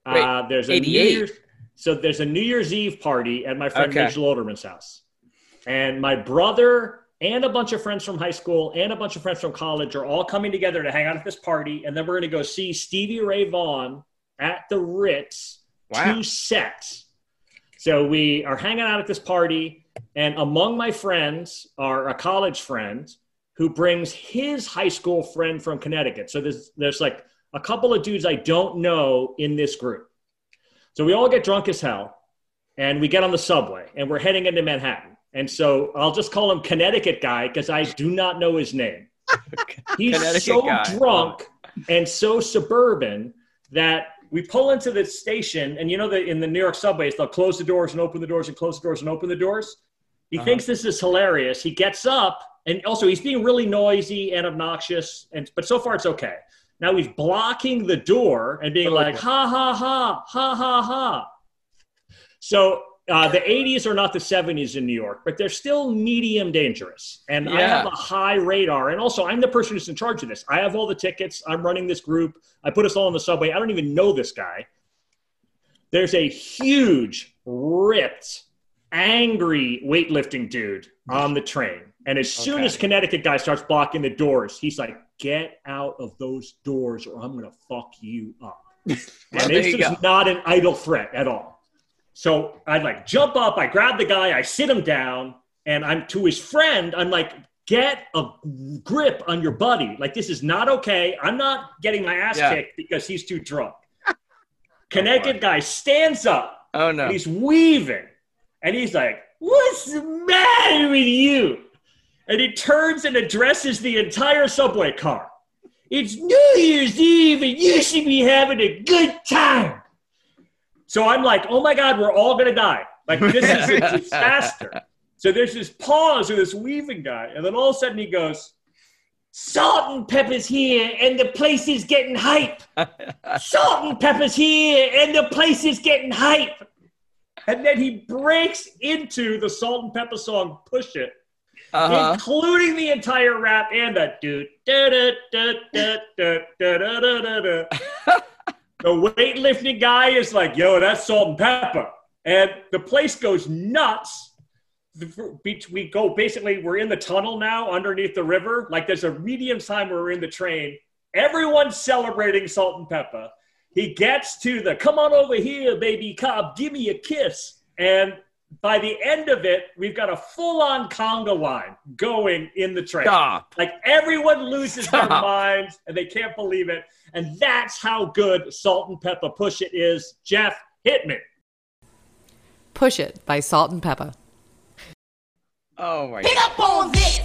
[SPEAKER 3] uh, there's a New
[SPEAKER 2] 88?
[SPEAKER 3] Year's, so there's a New Year's Eve party at my friend
[SPEAKER 2] Okay.
[SPEAKER 3] Mitchell Olderman's house, and my brother and a bunch of friends from high school and a bunch of friends from college are all coming together to hang out at this party, and then we're going to go see Stevie Ray Vaughan at the Ritz.
[SPEAKER 2] Wow.
[SPEAKER 3] Two sets. So we are hanging out at this party, and among my friends are a college friend who brings his high school friend from Connecticut. So there's there's like a couple of dudes I don't know in this group. So we all get drunk as hell, and we get on the subway, and we're heading into Manhattan. And so I'll just call him Connecticut guy because I do not know his name. <laughs> He's so
[SPEAKER 2] guy.
[SPEAKER 3] drunk and so suburban that we pull into the station, and you know that in the New York subways they'll close the doors and open the doors and close the doors and open the doors. He
[SPEAKER 2] Uh-huh.
[SPEAKER 3] thinks this is hilarious. He gets up, and also he's being really noisy and obnoxious, and but so far it's okay. Now he's blocking the door and being like ha ha ha ha ha ha. So uh, the 80s are not the 70s in New York, but they're still medium dangerous. And I have a high radar. And also, I'm the person who's in charge of this. I have all the tickets. I'm running this group. I put us all on the subway. I don't even know this guy. There's a huge, ripped, angry weightlifting dude on the train. And as soon
[SPEAKER 2] Okay.
[SPEAKER 3] as Connecticut guy starts blocking the doors, he's like, get out of those doors or I'm going to fuck you up. <laughs> And this is
[SPEAKER 2] go.
[SPEAKER 3] not an idle threat at all. So I like jump up, I grab the guy, I sit him down, and I'm to his friend, I'm like, get a grip on your buddy. Like, this is not okay. I'm not getting my ass
[SPEAKER 2] Yeah.
[SPEAKER 3] kicked because he's too drunk. <laughs> Connecticut guy stands up
[SPEAKER 2] Oh no.
[SPEAKER 3] he's weaving. And he's like, What's the matter with you? And he turns and addresses the entire subway car. It's New Year's Eve and you should be having a good time. So I'm like, Oh my God, we're all going to die. Like, this is a <laughs> disaster. So there's this pause with this weaving guy. And then all of a sudden he goes, Salt and Pepa's here and the place is getting hype. <laughs> Salt and Pepa's here and the place is getting hype. and then he breaks into the Salt and Pepa song "Push It,"
[SPEAKER 2] Uh-huh.
[SPEAKER 3] including the entire rap and the do da da da da da da da da da da. <laughs> The weightlifting guy is like, "Yo, that's Salt and Pepa," and the place goes nuts. We- go basically, we're in the tunnel now underneath the river. Like there's a medium time where we're in the train. Everyone's celebrating Salt and Pepa. He gets to the come on over here, baby cop, give me a kiss. And by the end of it, we've got a full on conga line going in the train.
[SPEAKER 2] Stop.
[SPEAKER 3] Like everyone loses their minds and they can't believe it. And that's how good Salt and Pepa Push It is. Jeff, hit me.
[SPEAKER 6] Push It by Salt and Pepa.
[SPEAKER 2] Oh my
[SPEAKER 7] Pick up on this.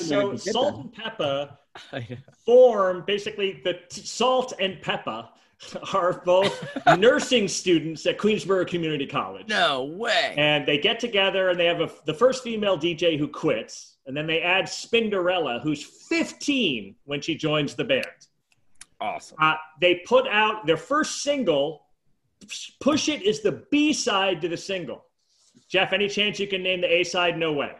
[SPEAKER 3] Yeah, so Salt and Pepa <laughs> form basically the t- Salt and Pepa are both <laughs> nursing students at Queensborough Community College.
[SPEAKER 2] No way.
[SPEAKER 3] And they get together and they have a, the first female DJ who quits. And then they add Spinderella, who's 15 when she joins the band.
[SPEAKER 2] Awesome.
[SPEAKER 3] Uh, they put out their first single. Push It is the B side to the single. Jeff, any chance you can name the A side? No way.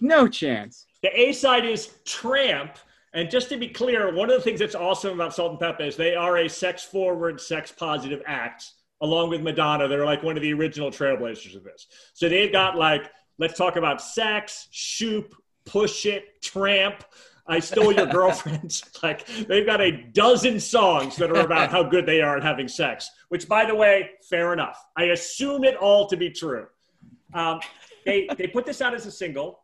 [SPEAKER 1] No chance.
[SPEAKER 3] The A side is Tramp. And just to be clear, one of the things that's awesome about Salt and Pepa is they are a sex forward, sex positive act, along with Madonna. They're like one of the original trailblazers of this. So they've got like, let's talk about sex, shoop, push it, tramp. I stole your <laughs> girlfriend. <laughs> like they've got a dozen songs that are about how good they are at having sex. Which, by the way, fair enough. I assume it all to be true. Um, they they put this out as a single.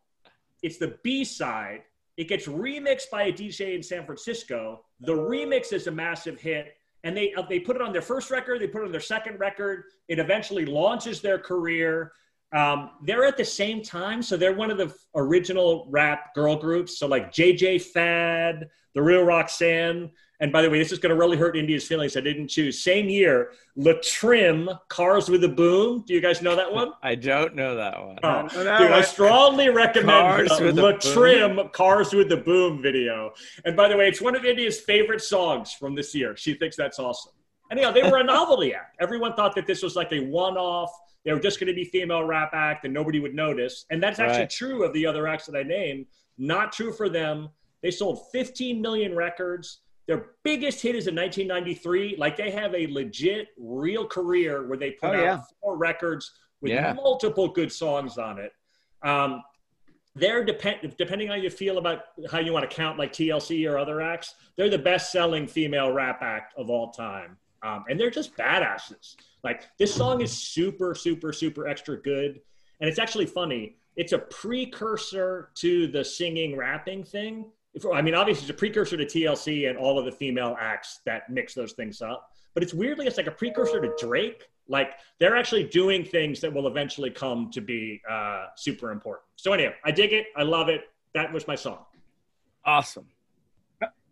[SPEAKER 3] It's the B side. It gets remixed by a DJ in San Francisco. The remix is a massive hit, and they uh, they put it on their first record. They put it on their second record. It eventually launches their career. Um, they're at the same time, so they're one of the original rap girl groups. So like JJ Fad, The Real Roxanne, and by the way, this is going to really hurt India's feelings. I didn't choose. Same year, L'Trimm, Cars with a Boom. Do you guys know that one? <laughs>
[SPEAKER 2] I don't know that one.
[SPEAKER 3] Oh,
[SPEAKER 1] no,
[SPEAKER 3] dude,
[SPEAKER 1] no,
[SPEAKER 3] I
[SPEAKER 1] I-
[SPEAKER 3] strongly recommend
[SPEAKER 2] Cars
[SPEAKER 3] the L'Trimm Cars with the Boom video. And by the way, it's one of India's favorite songs from this year. She thinks that's awesome. Anyhow, they were a novelty <laughs> act. Everyone thought that this was like a one off. They were just going to be female rap act and nobody would notice. And that's actually
[SPEAKER 2] Right.
[SPEAKER 3] true of the other acts that I named. Not true for them. They sold 15 million records. Their biggest hit is in 1993. Like they have a legit, real career where they put
[SPEAKER 1] Oh,
[SPEAKER 3] out
[SPEAKER 1] yeah.
[SPEAKER 3] four records with
[SPEAKER 2] Yeah.
[SPEAKER 3] multiple good songs on it. Um, they're depend depending on how you feel about how you want to count like TLC or other acts. They're the best selling female rap act of all time, um, and they're just badasses. Like this song is super, super, super extra good, and it's actually funny. It's a precursor to the singing rapping thing. If- I mean, obviously, it's a precursor to TLC and all of the female acts that mix those things up. But it's weirdly, it's like a precursor to Drake. Like they're actually doing things that will eventually come to be uh, super important. So anyway, I dig it. I love it. That was my song.
[SPEAKER 2] Awesome.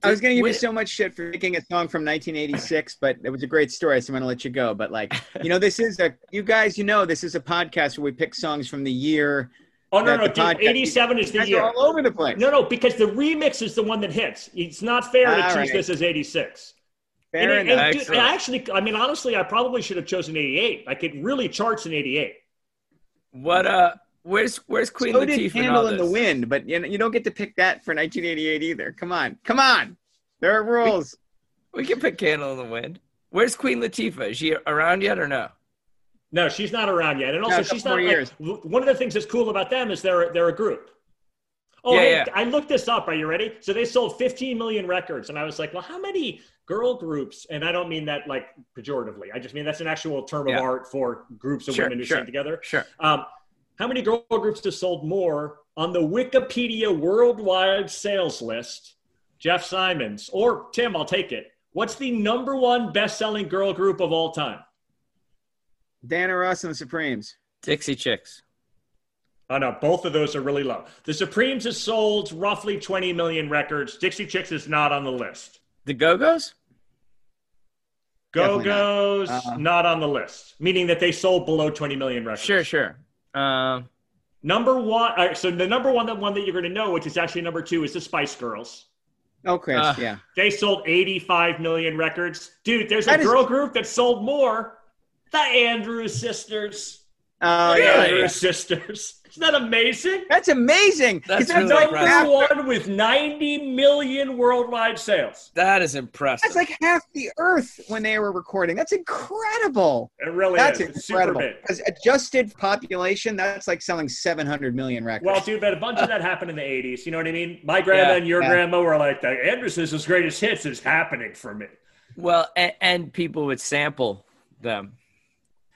[SPEAKER 1] I was going to give you so much shit for picking a song from 1986, but it was a great story, so I'm going to let you go. But like, you know, this is a you guys, you know, this is a podcast where we pick songs from the year.
[SPEAKER 3] Oh no, no, dude,
[SPEAKER 1] podcast-
[SPEAKER 3] eighty-seven is the
[SPEAKER 1] guys
[SPEAKER 3] year.
[SPEAKER 1] are all over the place.
[SPEAKER 3] No, no, because the remix is the one that hits. It's not fair to choose
[SPEAKER 1] right.
[SPEAKER 3] this as eighty-six.
[SPEAKER 1] Fair
[SPEAKER 3] and,
[SPEAKER 1] enough.
[SPEAKER 3] and, dude,
[SPEAKER 2] Excellent.
[SPEAKER 3] I actually, I mean, honestly, I probably should have chosen eighty-eight. Like it really charts in eighty-eight.
[SPEAKER 2] What uh where's where's Queen
[SPEAKER 1] so did
[SPEAKER 2] Latifah in
[SPEAKER 1] "Candle
[SPEAKER 2] all
[SPEAKER 1] in the? Wind," but you, know, you don't get to pick that for 1988 either. Come on, come on. There are rules.
[SPEAKER 2] We can pick Candle in the Wind. Where's Queen Latifah? Is she around yet or no?
[SPEAKER 3] No, she's not around yet, and also
[SPEAKER 1] a
[SPEAKER 3] she's not. Like, one of the things that's cool about them is they're they're a group. Oh,
[SPEAKER 2] Yeah,
[SPEAKER 3] hey,
[SPEAKER 2] yeah.
[SPEAKER 3] I looked this up. Are you ready? So they sold 15 million records, and I was like, well, how many girl groups? And I don't mean that like pejoratively. I just mean that's an actual term of art for groups of
[SPEAKER 2] Sure,
[SPEAKER 3] women who
[SPEAKER 2] sure.
[SPEAKER 3] sing together.
[SPEAKER 2] Sure.
[SPEAKER 3] Um, how many girl groups have sold more on the Wikipedia worldwide sales list? Jeff Simons or Tim, I'll take it. What's the number one best-selling girl group of all time?
[SPEAKER 1] Diana Ross and the Supremes.
[SPEAKER 2] Dixie Chicks.
[SPEAKER 3] Oh no, both of those are really low. The Supremes has sold roughly 20 million records. Dixie Chicks is not on the list.
[SPEAKER 2] The Go Go's?
[SPEAKER 3] Go
[SPEAKER 1] Definitely not.
[SPEAKER 3] Go's
[SPEAKER 1] Uh-uh.
[SPEAKER 3] not on the list, meaning that they sold below 20 million records.
[SPEAKER 2] Sure, sure. Um,
[SPEAKER 3] Number one, all right, so the number one, the one that you're going to know, which is actually number two, is the Spice Girls.
[SPEAKER 1] Oh, Chris,
[SPEAKER 2] Uh,
[SPEAKER 1] yeah.
[SPEAKER 3] They sold 85 million records. Dude, there's a
[SPEAKER 1] That is-
[SPEAKER 3] girl group that sold more. The Andrews Sisters.
[SPEAKER 1] Oh,
[SPEAKER 3] The
[SPEAKER 1] yeah.
[SPEAKER 3] Andrews Sisters. <laughs> Isn't that amazing?
[SPEAKER 1] That's amazing.
[SPEAKER 2] That's really
[SPEAKER 1] like
[SPEAKER 3] Number
[SPEAKER 2] impressive.
[SPEAKER 1] half-
[SPEAKER 3] one with 90 million worldwide sales.
[SPEAKER 2] that is impressive.
[SPEAKER 1] That's like half the Earth when they were recording. That's incredible.
[SPEAKER 3] It really
[SPEAKER 1] That's
[SPEAKER 3] is. It's super
[SPEAKER 1] incredible. Because adjusted population, that's like selling 700 million records.
[SPEAKER 3] Well, dude, but a bunch of that happened in the 80s. You know what I mean? My grandma
[SPEAKER 2] Yeah,
[SPEAKER 3] and your
[SPEAKER 1] yeah.
[SPEAKER 3] grandma were like, the Andrews' Sisters' greatest hits is happening for me.
[SPEAKER 2] well, and, and people would sample them.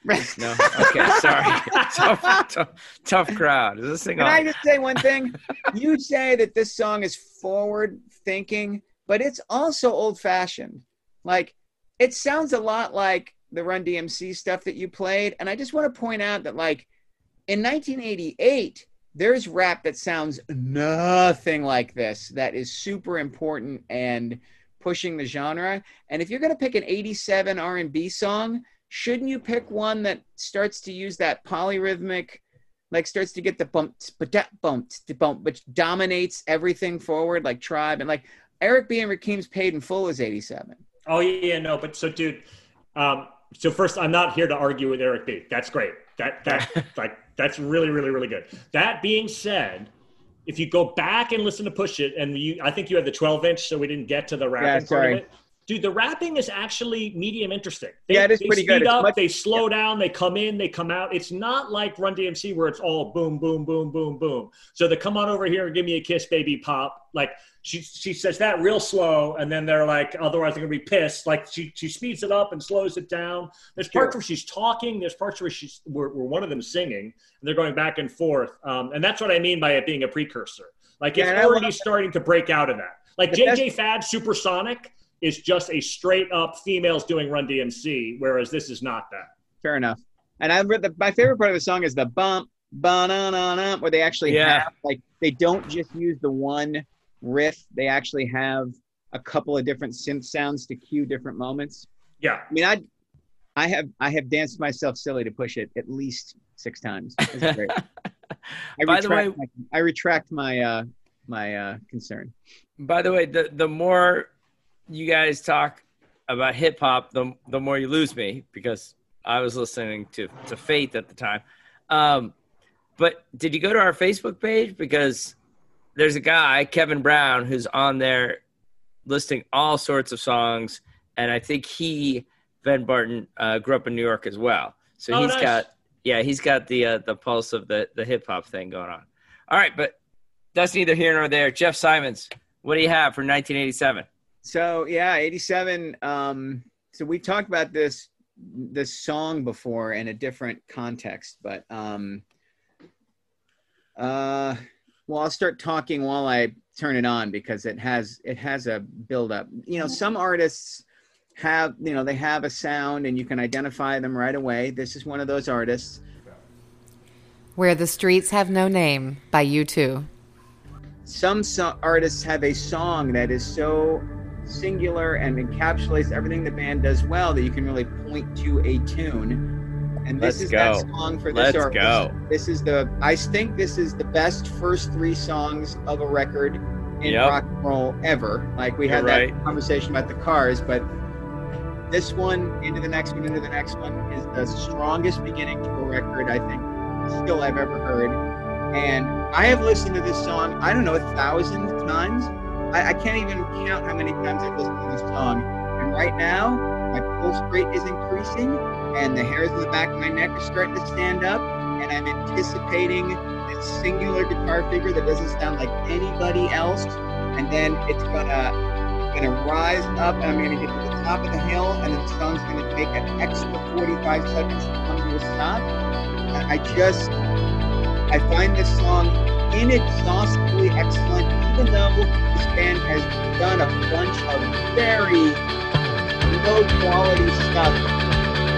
[SPEAKER 2] No, okay, sorry. <laughs> tough, tough, tough crowd. Is this thing
[SPEAKER 1] Can
[SPEAKER 2] on?
[SPEAKER 1] I just say one thing? you say that this song is forward thinking, but it's also old fashioned. Like, it sounds a lot like the Run DMC stuff that you played. And I just want to point out that, like, in 1988, there's rap that sounds nothing like this, that is super important and pushing the genre. And if you're going to pick an 87 R&B song, shouldn't you pick one that starts to use that polyrhythmic like starts to get the bump but that bump the bump which dominates everything forward like tribe and like eric b and rakim's paid in full is 87
[SPEAKER 3] Oh, yeah, yeah, no. But so, dude, um, so first, I'm not here to argue with Eric B. That's great. That, that, <laughs> like, that's really, really, really good. That being said, if you go back and listen to Push It, and you, I think you had the 12 inch, so we didn't get to the rapping part
[SPEAKER 1] sorry.
[SPEAKER 3] of it. Dude, the rapping is actually medium interesting. They,
[SPEAKER 1] Yeah, it is pretty
[SPEAKER 3] speed
[SPEAKER 1] good.
[SPEAKER 3] Up,
[SPEAKER 1] much-
[SPEAKER 3] they slow down, they come in, they come out. It's not like Run DMC where it's all boom, boom, boom, boom, boom. So they come on over here and give me a kiss, baby, pop. Like she she says that real slow, and then they're like, otherwise they're gonna be pissed. Like she she speeds it up and slows it down. There's parts
[SPEAKER 1] Sure.
[SPEAKER 3] where she's talking. There's parts where she's where, where one of them singing, and they're going back and forth. Um, and that's what I mean by it being a precursor. Like
[SPEAKER 1] Yeah,
[SPEAKER 3] it's already starting to break out of that. Like JJ Fad Supersonic is just a straight up females doing Run DMC, whereas this is not that.
[SPEAKER 1] fair enough and i read the my favorite part of the song is the bump ba-na-na-na, where they actually
[SPEAKER 2] Yeah.
[SPEAKER 1] have like they don't just use the one riff they actually have a couple of different synth sounds to cue different moments
[SPEAKER 3] Yeah.
[SPEAKER 1] i mean i i have i have danced myself silly to push it at least six times great <laughs> I
[SPEAKER 2] By the way-
[SPEAKER 1] my, I retract my uh my uh concern.
[SPEAKER 2] By the way, the the more you guys talk about hip hop, the the more you lose me because I was listening to to Faith at the time. Um, but did you go to our Facebook page because there's a guy Kevin Brown who's on there listing all sorts of songs, and I think he Ben Barton uh, grew up in New York as well, so
[SPEAKER 3] Oh,
[SPEAKER 2] he's
[SPEAKER 3] nice.
[SPEAKER 2] got yeah he's got the uh, the pulse of the the hip hop thing going on. All right, but that's neither here nor there. Jeff Simons, what do you have for 1987?
[SPEAKER 1] So yeah, eighty seven. Um, so we talked about this this song before in a different context, but um, uh, well, I'll start talking while I turn it on because it has it has a build up. You know, some artists have you know they have a sound and you can identify them right away. This is one of those artists.
[SPEAKER 6] Where the Streets Have No Name by U2.
[SPEAKER 1] some so- artists have a song that is so singular and encapsulates everything the band does well that you can really point to a tune. And this
[SPEAKER 2] Let's
[SPEAKER 1] is
[SPEAKER 2] go.
[SPEAKER 1] that song for this
[SPEAKER 2] Let's
[SPEAKER 1] artist.
[SPEAKER 2] go.
[SPEAKER 1] This is the I think this is the best first three songs of a record in
[SPEAKER 2] Yep.
[SPEAKER 1] rock and roll ever. Like we had
[SPEAKER 2] You're
[SPEAKER 1] that
[SPEAKER 2] right.
[SPEAKER 1] conversation about the cars, but this one into the next one into the next one is the strongest beginning to a record I think still I've ever heard. And I have listened to this song, I don't know, a thousand times. I, I can't even count how many times I've listened to this song. And right now, my pulse rate is increasing, and the hairs on the back of my neck are starting to stand up, and I'm anticipating this singular guitar figure that doesn't sound like anybody else, and then it's gonna gonna rise up, and I'm gonna get to the top of the hill, and the song's gonna take an extra 45 seconds to come to a stop. I just I find this song inexhaustibly excellent, even though this band has done a bunch of very low quality stuff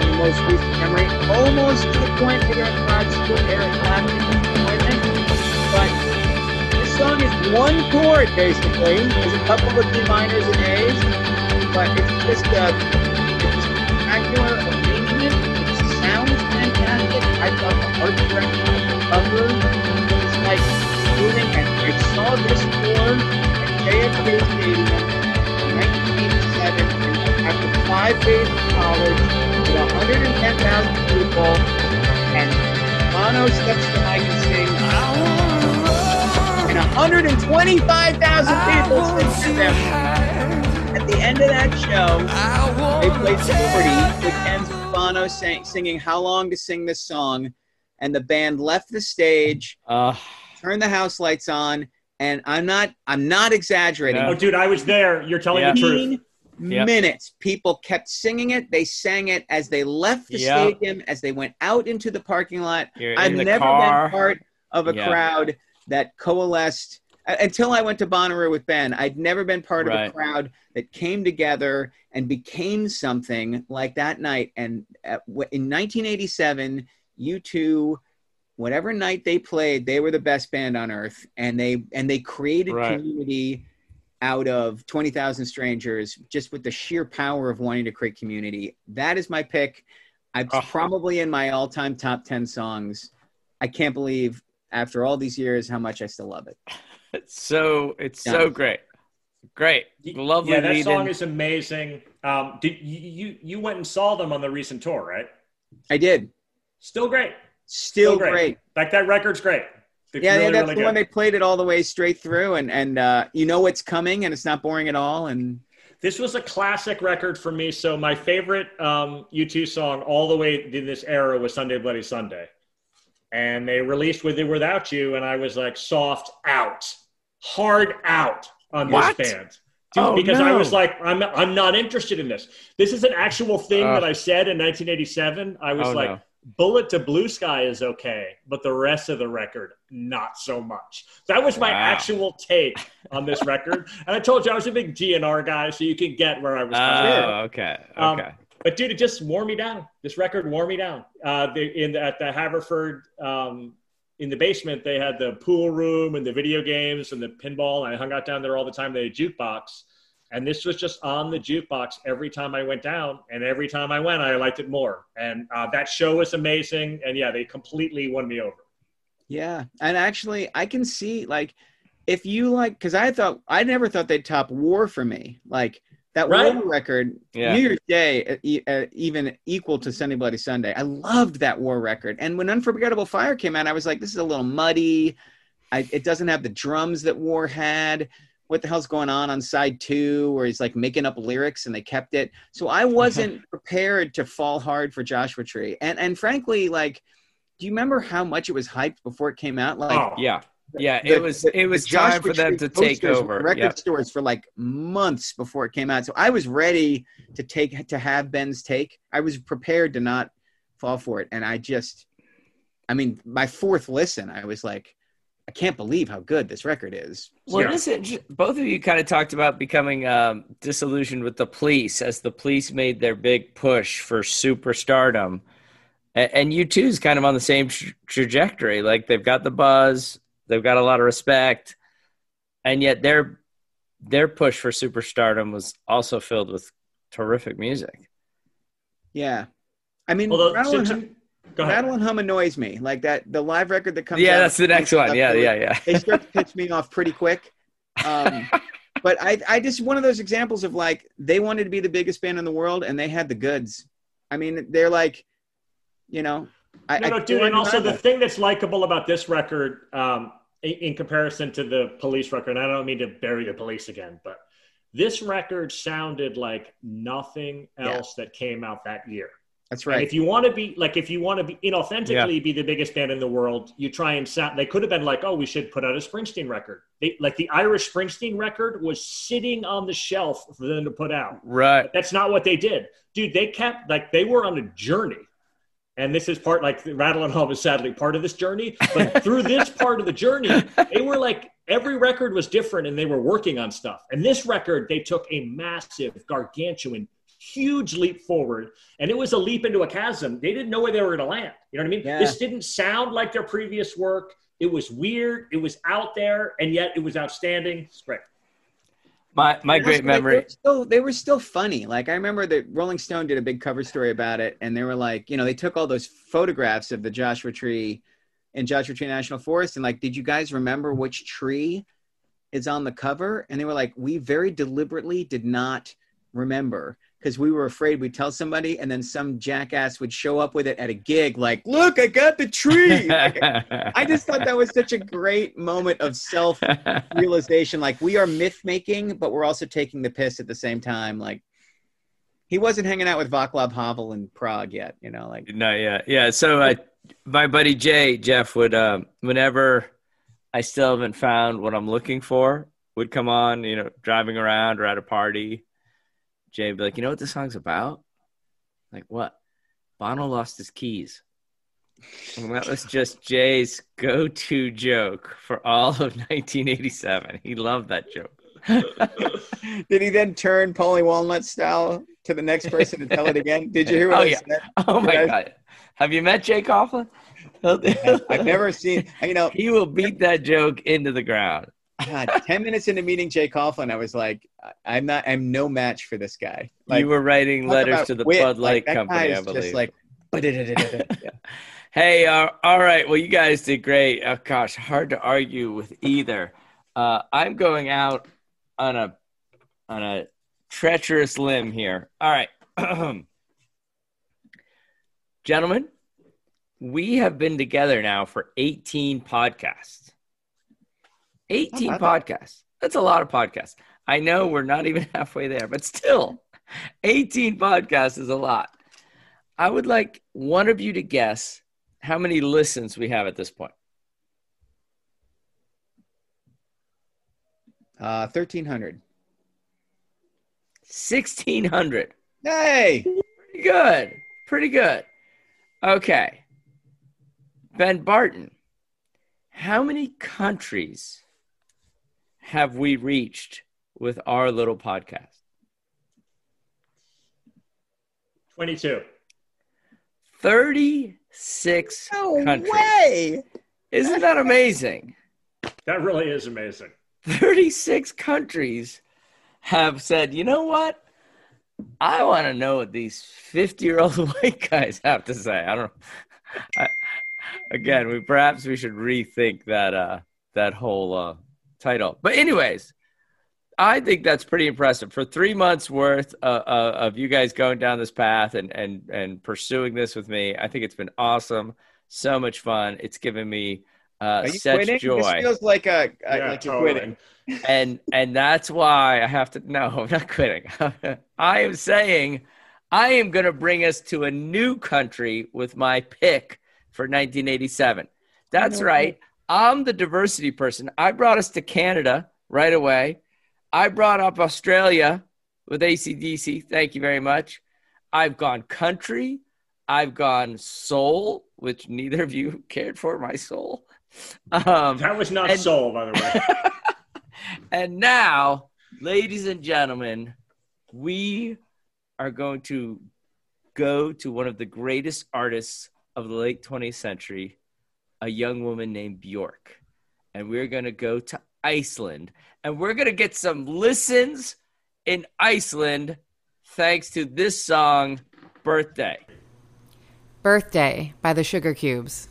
[SPEAKER 1] in most recent memory, almost to the point where they're not still Eric Clapton disappointment. But this song is one chord basically. There's a couple of D minors and A's, but it's just a spectacular arrangement. It sounds fantastic. I thought the art direction the cover moving, and saw this tour at JFK Stadium in 1987 and after five days of college with 110,000 people, and Bono steps to the mic and sings, and 125,000 people sing to them. At the end of that show, they played 40, which ends with Bono sang, singing "How Long to Sing This Song," and the band left the stage,
[SPEAKER 2] Uh,
[SPEAKER 1] turned the house lights on, and I'm not I'm not exaggerating.
[SPEAKER 3] Oh, dude, I was there. You're telling
[SPEAKER 2] Yeah.
[SPEAKER 3] the truth.
[SPEAKER 1] 15
[SPEAKER 2] Yep.
[SPEAKER 1] minutes. People kept singing it. They sang it as they left the
[SPEAKER 2] Yep.
[SPEAKER 1] stadium, as they went out into the parking lot.
[SPEAKER 2] You're
[SPEAKER 1] I've never
[SPEAKER 2] car.
[SPEAKER 1] been part of a
[SPEAKER 2] Yeah.
[SPEAKER 1] crowd that coalesced uh, until I went to Bonnaroo with Ben. I'd never been part of a crowd that came together and became something like that night. And at, in 1987, U2, whatever night they played, they were the best band on earth, and they and they created
[SPEAKER 2] Right.
[SPEAKER 1] community out of 20,000 strangers just with the sheer power of wanting to create community. That is my pick. It's
[SPEAKER 2] Oh.
[SPEAKER 1] probably in my all-time top 10 songs. I can't believe after all these years how much I still love it. <laughs>
[SPEAKER 2] it's so it's
[SPEAKER 1] Yeah.
[SPEAKER 2] so great, great, lovely.
[SPEAKER 3] Yeah, that
[SPEAKER 2] lead-in.
[SPEAKER 3] song is amazing. Um, did you, you you went and saw them on the recent tour, right?
[SPEAKER 1] I did.
[SPEAKER 3] Still great.
[SPEAKER 1] Still,
[SPEAKER 3] Still great.
[SPEAKER 1] great.
[SPEAKER 3] Like that record's great. It's
[SPEAKER 1] Yeah, yeah, that's
[SPEAKER 3] really
[SPEAKER 1] the
[SPEAKER 3] good.
[SPEAKER 1] one they played it all the way straight through and and uh, you know what's coming and it's not boring at all and
[SPEAKER 3] This was a classic record for me. So my favorite um, U2 song all the way in this era was Sunday Bloody Sunday. And they released With or Without You, and I was like soft out, hard out on
[SPEAKER 2] What?
[SPEAKER 3] this band. Dude,
[SPEAKER 2] Oh,
[SPEAKER 3] because I was like, I'm, I'm not interested in this. This is an actual thing
[SPEAKER 2] Ugh.
[SPEAKER 3] that I said in 1987. I was
[SPEAKER 2] Oh,
[SPEAKER 3] like,
[SPEAKER 2] no.
[SPEAKER 3] Bullet the Blue Sky is okay, but the rest of the record, not so much. That was my
[SPEAKER 2] Wow.
[SPEAKER 3] actual take on this record. <laughs> and I told you I was a big GNR guy, so you can get where I was coming from.
[SPEAKER 2] Oh, okay,
[SPEAKER 3] Um,
[SPEAKER 2] okay.
[SPEAKER 3] But dude, it just wore me down. This record wore me down. Uh, the, in at the Haverford, um, in the basement, they had the pool room and the video games and the pinball. And I hung out down there all the time. They had a jukebox, and this was just on the jukebox every time I went down. And every time I went, I liked it more. And uh, that show was amazing. And yeah, they completely won me over.
[SPEAKER 1] Yeah, and actually, I can see like if you like because I thought I never thought they'd top War for me. Like that
[SPEAKER 3] Right?
[SPEAKER 1] War record,
[SPEAKER 2] Yeah.
[SPEAKER 1] New Year's Day, uh, e- uh, even equal to Sunday Bloody Sunday. I loved that War record, and when Unforgettable Fire came out, I was like, this is a little muddy. I, it doesn't have the drums that War had. What the hell's going on on side two, where he's like making up lyrics and they kept it. So I uh-huh. wasn't prepared to fall hard for Joshua Tree, and and frankly, like do you remember how much it was hyped before it came out? Like,
[SPEAKER 3] oh,
[SPEAKER 2] Yeah, yeah.
[SPEAKER 1] the-
[SPEAKER 2] it was
[SPEAKER 1] the-
[SPEAKER 2] it was
[SPEAKER 1] the
[SPEAKER 2] time for them to take over.
[SPEAKER 1] Record
[SPEAKER 2] Yep.
[SPEAKER 1] stores for like months before it came out, so I was ready to take to have Ben's take. I was prepared to not fall for it, and I just, I mean, my fourth listen, I was like, I can't believe how good this record is.
[SPEAKER 2] Well,
[SPEAKER 3] Yeah.
[SPEAKER 2] this is- both of you kind of talked about becoming um, disillusioned with the police as the police made their big push for superstardom, and, and U2 is kind of on the same tra- trajectory. Like they've got the buzz, they've got a lot of respect, and yet their their push for superstardom was also filled with terrific music.
[SPEAKER 1] Yeah, I mean,
[SPEAKER 3] Although,
[SPEAKER 1] Rattle,
[SPEAKER 3] to- to-
[SPEAKER 1] hum,
[SPEAKER 3] go ahead.
[SPEAKER 1] Rattle and Hum annoys me. Like that, the live record that comes.
[SPEAKER 2] yeah,
[SPEAKER 1] out,
[SPEAKER 2] that's the next one. Yeah, yeah, yeah.
[SPEAKER 1] they start to piss me off pretty quick. Um, <laughs> but I, I just one of those examples of like they wanted to be the biggest band in the world and they had the goods. I mean, they're like, you know, I,
[SPEAKER 3] No,
[SPEAKER 1] I
[SPEAKER 3] no, dude. And also, the thing that's likable about this record, um, in, in comparison to the police record, and I don't mean to bury the police again, but This record sounded like nothing
[SPEAKER 1] Yeah.
[SPEAKER 3] else that came out that year.
[SPEAKER 1] That's
[SPEAKER 3] And
[SPEAKER 1] right.
[SPEAKER 3] if you want to be like, if you want to be inauthentically be the biggest band in the world, you try and sound. They could have been like, oh, we should put out a Springsteen record. They, like the Irish Springsteen record was sitting on the shelf for them to put out.
[SPEAKER 2] Right.
[SPEAKER 3] That's not what they did, dude. They kept like they were on a journey, and this is part like Rattle and Hum is sadly part of this journey. But <laughs> through this part of the journey, they were like every record was different, and they were working on stuff. And this record, they took a massive, gargantuan, huge leap forward, and it was a leap into a chasm. They didn't know where they were going to land. You know what I mean?
[SPEAKER 1] Yeah.
[SPEAKER 3] This didn't sound like their previous work. It was weird. It was out there, and yet it was outstanding. It's great.
[SPEAKER 2] My my great
[SPEAKER 1] also, like,
[SPEAKER 2] memory.
[SPEAKER 1] They were, still, they were still funny. Like I remember that Rolling Stone did a big cover story about it, and they were like, you know, they took all those photographs of the Joshua Tree in Joshua Tree National Forest, and like, did you guys remember which tree is on the cover? And they were like, we very deliberately did not remember because we were afraid we'd tell somebody, and then some jackass would show up with it at a gig, like, look, I got the tree. Like, I just thought that was such a great moment of self realization like we are myth making but we're also taking the piss at the same time like he wasn't hanging out with Vaclav Havel in Prague yet you know like
[SPEAKER 2] No, yeah, yeah. So uh, my buddy Jay Jeff would, um, whenever I still haven't found what I'm looking for, would come on. You know, driving around or at a party. Jay would be like, "You know what this song's about?" Like what? Bono lost his keys. And that was just Jay's go-to joke for all of <laughs> 1987. He loved that joke. <laughs>
[SPEAKER 1] did he then turn Paulie Walnut style to the next person to tell it again did you hear what <laughs>
[SPEAKER 2] Oh,
[SPEAKER 1] I
[SPEAKER 2] yeah.
[SPEAKER 1] said
[SPEAKER 2] Oh my god! Have you met Jay Coughlin?
[SPEAKER 1] I've never seen you know
[SPEAKER 2] He will beat that joke into the ground.
[SPEAKER 1] God, 10 minutes into meeting Jay Coughlin I was like I'm not I'm no match for this guy like
[SPEAKER 2] you were writing letters to the
[SPEAKER 1] wit,
[SPEAKER 2] Bud Light
[SPEAKER 1] that
[SPEAKER 2] Company, I believe.
[SPEAKER 1] just like yeah. <laughs>
[SPEAKER 2] hey, uh, all right. Well, you guys did great. Oh, gosh, hard to argue with either. Uh, I'm going out on a on a treacherous limb here. All right, <clears throat> gentlemen, we have been together now for 18 podcasts. 18
[SPEAKER 1] How about
[SPEAKER 2] podcasts. That's a lot of podcasts. I know we're not even <laughs> halfway there, but still, 18 podcasts is a lot. I would like one of you to guess how many listens we have at this point.
[SPEAKER 1] uh 1300
[SPEAKER 2] 1600.
[SPEAKER 1] hey
[SPEAKER 2] Pretty good. Pretty good. Okay. Ben Barton, how many countries have we reached with our little podcast?
[SPEAKER 3] 22.
[SPEAKER 2] 36
[SPEAKER 1] no
[SPEAKER 2] countries.
[SPEAKER 1] way
[SPEAKER 2] Isn't that amazing?
[SPEAKER 3] That really is amazing.
[SPEAKER 2] 36 countries have said, you know what? I want to know what these 50 year old <laughs> white guys have to say. I don't I, again, we perhaps we should rethink that uh that whole uh title. But anyways, I think that's pretty impressive for 3 months worth uh, uh, of you guys going down this path and and and pursuing this with me. I think it's been awesome. So much fun. It's given me uh,
[SPEAKER 1] Are you
[SPEAKER 2] such
[SPEAKER 1] quitting?
[SPEAKER 2] joy
[SPEAKER 1] This feels like a, a
[SPEAKER 3] Yeah,
[SPEAKER 1] like you're
[SPEAKER 3] totally.
[SPEAKER 1] quitting.
[SPEAKER 2] and and that's why I have to. No, <laughs> I'm not quitting. <laughs> I am saying I am going to bring us to a new country with my pick for 1987. That's right. I'm the diversity person. I brought us to Canada right away. I brought up Australia with ACDC. Thank you very much. I've gone country. I've gone soul, which neither of you <laughs> cared for my soul. Um,
[SPEAKER 3] That was not
[SPEAKER 2] And-
[SPEAKER 3] soul, by the way. <laughs>
[SPEAKER 2] and now, ladies and gentlemen, we are going to go to one of the greatest artists of the late 20th century, a young woman named Bjork. And we're to go to Iceland and we're to get some listens in Iceland thanks to this song, Birthday.
[SPEAKER 6] Birthday by the
[SPEAKER 2] Sugarcubes.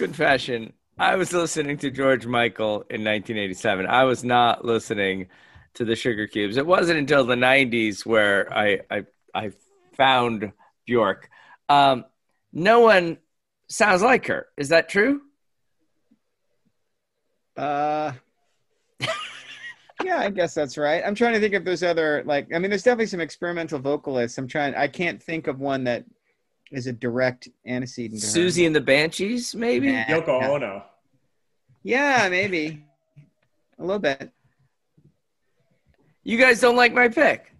[SPEAKER 2] Confession. I was listening to George Michael in 1987. I was not listening to the Sugarcubes. It wasn't until the 90s where I I, I found Bjork. Um, no one sounds like her. Is that true?
[SPEAKER 1] Uh, yeah, I guess that's right. I'm trying to think if there's other like. I mean, there's definitely some experimental vocalists. I'm trying. I can't think of one that is a direct antecedent. To her.
[SPEAKER 2] Siouxsie and the Banshees, maybe?
[SPEAKER 1] Nah.
[SPEAKER 3] Yoko
[SPEAKER 1] Yeah.
[SPEAKER 3] Ono.
[SPEAKER 1] Yeah, maybe a little bit.
[SPEAKER 2] You guys don't like my pick.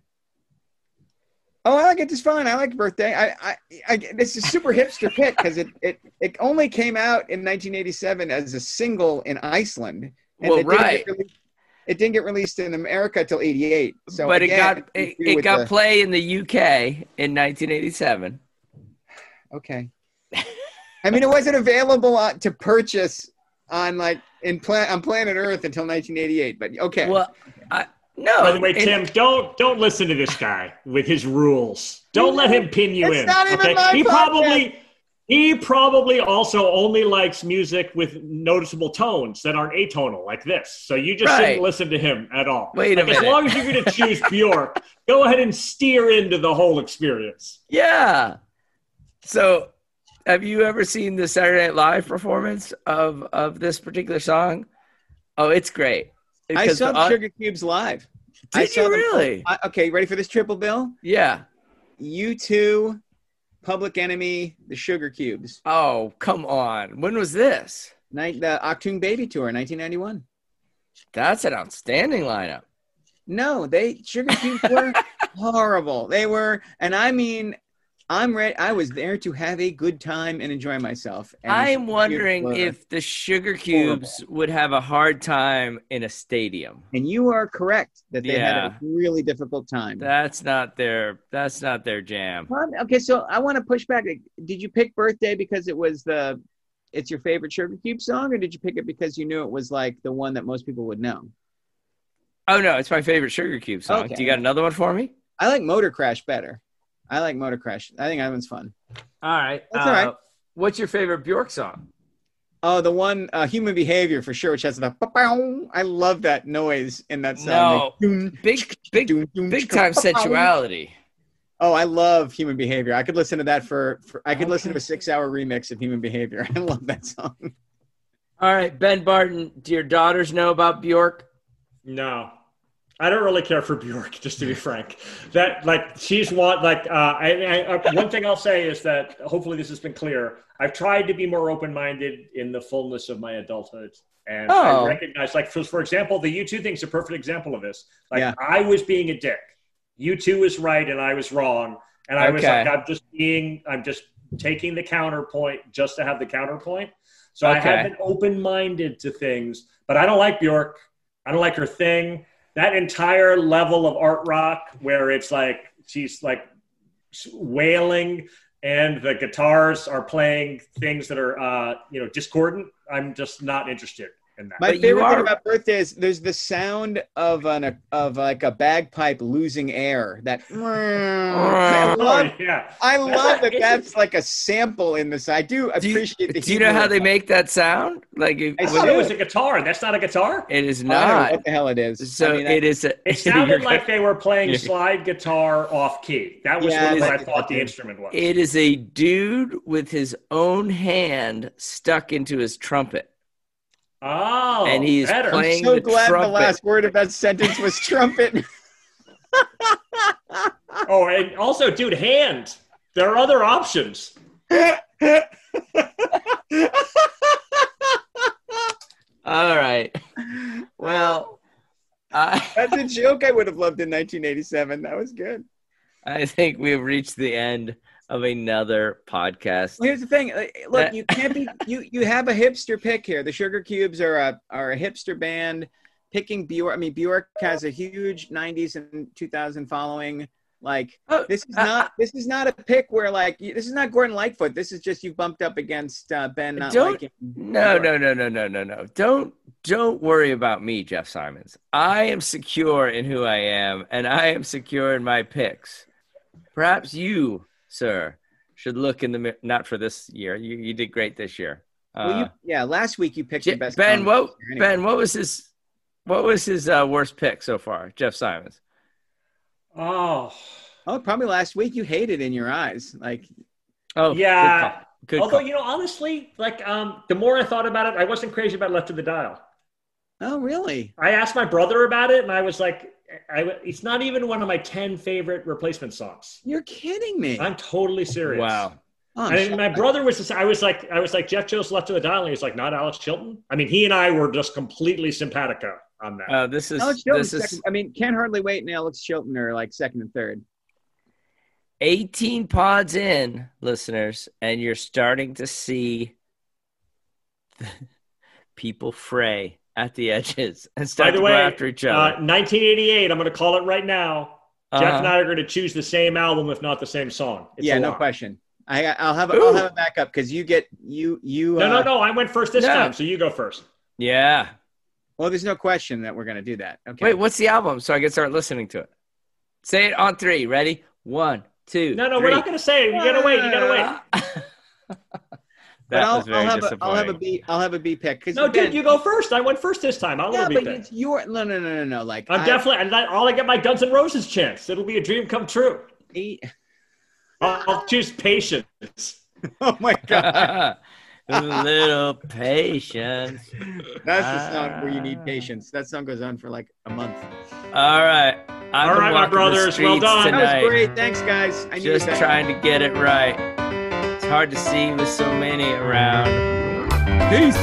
[SPEAKER 1] Oh, I like it just fine. I like birthday. I, I, I this is super hipster pick because it, it, it only came out in 1987 as a single in Iceland.
[SPEAKER 2] Well,
[SPEAKER 1] it didn't get
[SPEAKER 2] right.
[SPEAKER 1] released- it didn't get released in America till '88. So,
[SPEAKER 2] but
[SPEAKER 1] again,
[SPEAKER 2] it got it, it got
[SPEAKER 1] the-
[SPEAKER 2] play in the UK in 1987.
[SPEAKER 1] Okay. I mean, it wasn't available uh, to purchase on like in pla- on planet Earth until 1988. But okay.
[SPEAKER 2] Well, I, no.
[SPEAKER 3] By the way,
[SPEAKER 2] it-
[SPEAKER 3] Tim, don't don't listen to this guy with his rules. Don't let him pin you
[SPEAKER 1] It's
[SPEAKER 3] in.
[SPEAKER 1] not even
[SPEAKER 3] okay?
[SPEAKER 1] my
[SPEAKER 3] he
[SPEAKER 1] podcast.
[SPEAKER 3] probably he probably also only likes music with noticeable tones that aren't atonal like this. So you just
[SPEAKER 2] Right.
[SPEAKER 3] shouldn't listen to him at all.
[SPEAKER 2] Wait a
[SPEAKER 3] Like, As long as you're going to choose Bjork, go ahead and steer into the whole experience.
[SPEAKER 2] Yeah. So, have you ever seen the Saturday Night Live performance of of this particular song? Oh, it's great.
[SPEAKER 1] I saw
[SPEAKER 2] the
[SPEAKER 1] Sugar Cubes live. I
[SPEAKER 2] Did
[SPEAKER 1] saw
[SPEAKER 2] you
[SPEAKER 1] them-
[SPEAKER 2] really?
[SPEAKER 1] I- okay, ready for this triple bill?
[SPEAKER 2] Yeah.
[SPEAKER 1] U2, Public Enemy, the Sugarcubes.
[SPEAKER 2] Oh, come on. When was this?
[SPEAKER 1] Night the Achtung Baby Tour, 1991.
[SPEAKER 2] That's an outstanding lineup.
[SPEAKER 1] No, they Sugarcubes were <laughs> horrible. They were, and I mean, I'm ready. I was there to have a good time and enjoy myself. and
[SPEAKER 2] I'm wondering if the Sugarcubes would have a hard time in a stadium.
[SPEAKER 1] and you are correct that they had a really difficult time.
[SPEAKER 2] That's not their that's not their jam.
[SPEAKER 1] Okay, so I want to push back. Did you pick "Birthday" because it was the, it's your favorite Sugarcube song, or did you pick it because you knew it was like the one that most people would know?
[SPEAKER 2] Oh no, it's my favorite Sugarcube song.
[SPEAKER 1] Okay.
[SPEAKER 2] Do you got another one for me?
[SPEAKER 1] I like Motor Crash better. I like Motor Crash. I think that one's fun.
[SPEAKER 2] All right.
[SPEAKER 1] That's all right.
[SPEAKER 2] What's your favorite Bjork song?
[SPEAKER 1] Oh, the one uh, "Human Behavior" for sure, which has the. ba-bow. I love that noise in that song.
[SPEAKER 2] No.
[SPEAKER 1] Like,
[SPEAKER 2] Big big
[SPEAKER 1] doom, doom,
[SPEAKER 2] big time sensuality.
[SPEAKER 1] Oh, I love "Human Behavior." I could listen to that for. for I could listen to a six-hour remix of "Human Behavior." <laughs> I love that song.
[SPEAKER 2] All right, Ben Barton, do your daughters know about Bjork?
[SPEAKER 3] No. I don't really care for Bjork, just to be frank. That like she's one like uh, I, I, uh, one thing I'll say is that hopefully this has been clear. I've tried to be more open minded in the fullness of my adulthood, and
[SPEAKER 2] Oh.
[SPEAKER 3] I recognize like for, for example, the U2 thing's a perfect example of this. Like
[SPEAKER 1] Yeah.
[SPEAKER 3] I was being a dick. U2 was right and I was wrong, and I was like I'm just being I'm just taking the counterpoint just to have the counterpoint. So I have been open minded to things, but I don't like Bjork. I don't like her thing. That entire level of art rock where it's like she's like wailing and the guitars are playing things that are uh, you know discordant. I'm just not interested in that.
[SPEAKER 1] My
[SPEAKER 2] But
[SPEAKER 1] favorite
[SPEAKER 2] are-
[SPEAKER 1] thing about birthday is there's the sound of an of like a bagpipe losing air. That <laughs> I
[SPEAKER 3] oh,
[SPEAKER 1] love,
[SPEAKER 3] yeah.
[SPEAKER 1] I love that. That's like a sample in this. I do
[SPEAKER 2] Do you,
[SPEAKER 1] appreciate the.
[SPEAKER 2] do you know how they
[SPEAKER 1] of-
[SPEAKER 2] make that sound? Like if,
[SPEAKER 3] I
[SPEAKER 1] I
[SPEAKER 2] when
[SPEAKER 3] thought it was a guitar. That's not a guitar.
[SPEAKER 2] it is
[SPEAKER 1] I don't know what the hell it is.
[SPEAKER 2] So
[SPEAKER 1] I mean,
[SPEAKER 2] it is. A,
[SPEAKER 3] It <laughs> sounded like they were playing slide guitar off key. That was
[SPEAKER 1] Yeah,
[SPEAKER 3] what I
[SPEAKER 1] that-
[SPEAKER 3] thought the instrument was.
[SPEAKER 2] It is a dude with his own hand stuck into his trumpet,
[SPEAKER 3] oh,
[SPEAKER 2] and he's
[SPEAKER 3] better.
[SPEAKER 1] I'm so
[SPEAKER 2] the
[SPEAKER 1] glad
[SPEAKER 2] trumpet.
[SPEAKER 1] the last word of that sentence was trumpet. <laughs>
[SPEAKER 3] Oh, and also, dude, hand. There are other options. <laughs>
[SPEAKER 2] All right. Well, I <laughs>
[SPEAKER 1] That's a joke I would have loved in 1987. That was good.
[SPEAKER 2] I think we've reached the end of another podcast.
[SPEAKER 1] Well, here's the thing. uh, Look, you can't be you. You have a hipster pick here. The Sugarcubes are a are a hipster band. Picking Bjork. I mean, Bjork has a huge 90s and 2000 following. Like
[SPEAKER 2] Oh,
[SPEAKER 1] this is
[SPEAKER 2] uh,
[SPEAKER 1] not this is not a pick where like this is not Gordon Lightfoot. This is just you bumped up against uh, Ben not
[SPEAKER 2] Don't-
[SPEAKER 1] liking.
[SPEAKER 2] No, no, no, no, no, no, no. Don't don't worry about me, Jeff Simons. I am secure in who I am, and I am secure in my picks. Perhaps you, sir, should look in the mirror. Not for this year. You you did great this year.
[SPEAKER 1] well, you,
[SPEAKER 2] Uh,
[SPEAKER 1] yeah, last week you picked
[SPEAKER 2] Je-
[SPEAKER 1] the best.
[SPEAKER 2] ben, what
[SPEAKER 1] anyway.
[SPEAKER 2] Ben, what was his what was his uh, worst pick so far? Jeff Simons.
[SPEAKER 3] Oh,
[SPEAKER 1] Oh, probably last week you hated in your eyes. Like,
[SPEAKER 2] Oh,
[SPEAKER 3] Yeah.
[SPEAKER 2] Good call. Good
[SPEAKER 3] although
[SPEAKER 2] call.
[SPEAKER 3] you know, honestly, like um, the more I thought about it, I wasn't crazy about Left of the Dial.
[SPEAKER 1] Oh, really?
[SPEAKER 3] I asked my brother about it, and I was like, I, "It's not even one of my ten favorite replacement songs."
[SPEAKER 1] You're kidding me.
[SPEAKER 3] I'm totally serious.
[SPEAKER 2] wow.
[SPEAKER 1] Oh, I'm
[SPEAKER 3] And my brother was. the- I was like, I was like, Jeff chose Left of the Dial, and he's like, not Alex Chilton. I mean, he and I were just completely simpatico on that.
[SPEAKER 2] Uh, this is
[SPEAKER 1] Alex Chilton's
[SPEAKER 2] this is.
[SPEAKER 1] I mean, can't hardly wait. And Alex Chilton are like second and third.
[SPEAKER 2] 18 pods in, listeners, and you're starting to see <laughs> people fray at the edges and
[SPEAKER 3] By
[SPEAKER 2] start
[SPEAKER 3] the
[SPEAKER 2] to
[SPEAKER 3] way,
[SPEAKER 2] go after each
[SPEAKER 3] uh,
[SPEAKER 2] other.
[SPEAKER 3] 1988. I'm going to call it right now. Jeff
[SPEAKER 2] Uh-huh.
[SPEAKER 3] and I are going to choose the same album, if not the same song. It's
[SPEAKER 1] yeah, no question. I, I'll have a,
[SPEAKER 2] Ooh.
[SPEAKER 1] I'll have a backup because you get you you.
[SPEAKER 3] No,
[SPEAKER 1] uh,
[SPEAKER 3] no, no. I went first this
[SPEAKER 2] No.
[SPEAKER 3] time, so you go first.
[SPEAKER 2] yeah.
[SPEAKER 1] Well, there's no question that we're gonna do that. Okay.
[SPEAKER 2] Wait, what's the album? So I can start listening to it. Say it on three. Ready? One, two.
[SPEAKER 3] No, no,
[SPEAKER 2] three.
[SPEAKER 3] we're not going to say it. You got to wait. You got to wait. <laughs>
[SPEAKER 1] but
[SPEAKER 2] that
[SPEAKER 1] I'll,
[SPEAKER 2] was very
[SPEAKER 1] I'll have
[SPEAKER 2] disappointing.
[SPEAKER 1] I'll have a B. I'll have a B pick.
[SPEAKER 3] No,
[SPEAKER 1] Ben-
[SPEAKER 3] dude, you go first. I went first this time. I'll
[SPEAKER 1] Yeah,
[SPEAKER 3] be
[SPEAKER 1] but
[SPEAKER 3] pick.
[SPEAKER 1] it's your no no no no no. Like
[SPEAKER 3] I'm
[SPEAKER 1] I-
[SPEAKER 3] definitely. And that, I'll get my Guns N' Roses chance. It'll be a dream come true.
[SPEAKER 1] he-
[SPEAKER 3] I'll, I'll choose patience. <laughs>
[SPEAKER 1] oh my god,
[SPEAKER 2] a <laughs> little patience.
[SPEAKER 1] that's the song where you
[SPEAKER 2] Ah.
[SPEAKER 1] need patience. That song goes on for like a month.
[SPEAKER 2] All right. I've
[SPEAKER 3] All my
[SPEAKER 2] walking the
[SPEAKER 3] brothers, well
[SPEAKER 2] streets
[SPEAKER 3] done.
[SPEAKER 1] That was great. Thanks, guys. I needed
[SPEAKER 2] Just
[SPEAKER 1] that.
[SPEAKER 2] trying to get it right. Hard to see with so many around. Peace.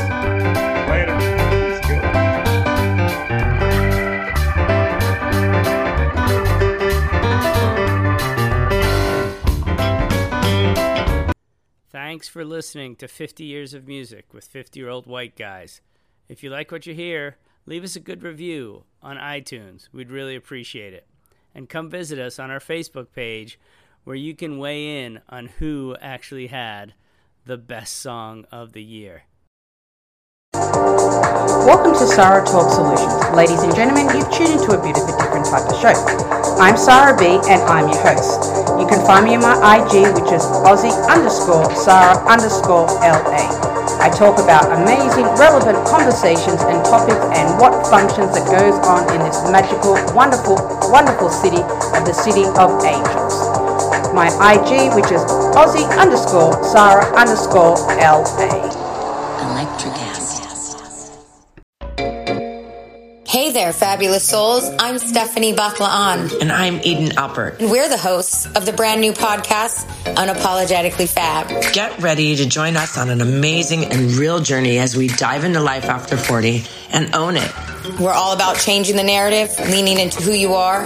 [SPEAKER 3] Later.
[SPEAKER 5] Thanks for listening to 50 Years of Music with 50 Year Old White Guys. If you like what you hear, leave us a good review on iTunes. We'd really appreciate it. And come visit us on our Facebook page where you can weigh in on who actually had the best song of the year.
[SPEAKER 8] Welcome to Sarah Talk Solutions. Ladies and gentlemen, you've tuned into a bit of a different type of show. I'm Sarah B and I'm your host. You can find me on my IG, which is Aussie underscore Sarah underscore LA. I talk about amazing, relevant conversations and topics and what functions that goes on in this magical, wonderful, wonderful city of the City of Angels. My IG, which is Aussie underscore Sarah underscore LA.
[SPEAKER 7] Electric Hey there, fabulous souls. I'm Stephanie Baklaan.
[SPEAKER 9] And I'm Eden Alpert.
[SPEAKER 7] And we're the hosts of the brand new podcast, Unapologetically Fab.
[SPEAKER 9] Get ready to join us on an amazing and real journey as we dive into life after 40 and own it.
[SPEAKER 7] We're all about changing the narrative, leaning into who you are,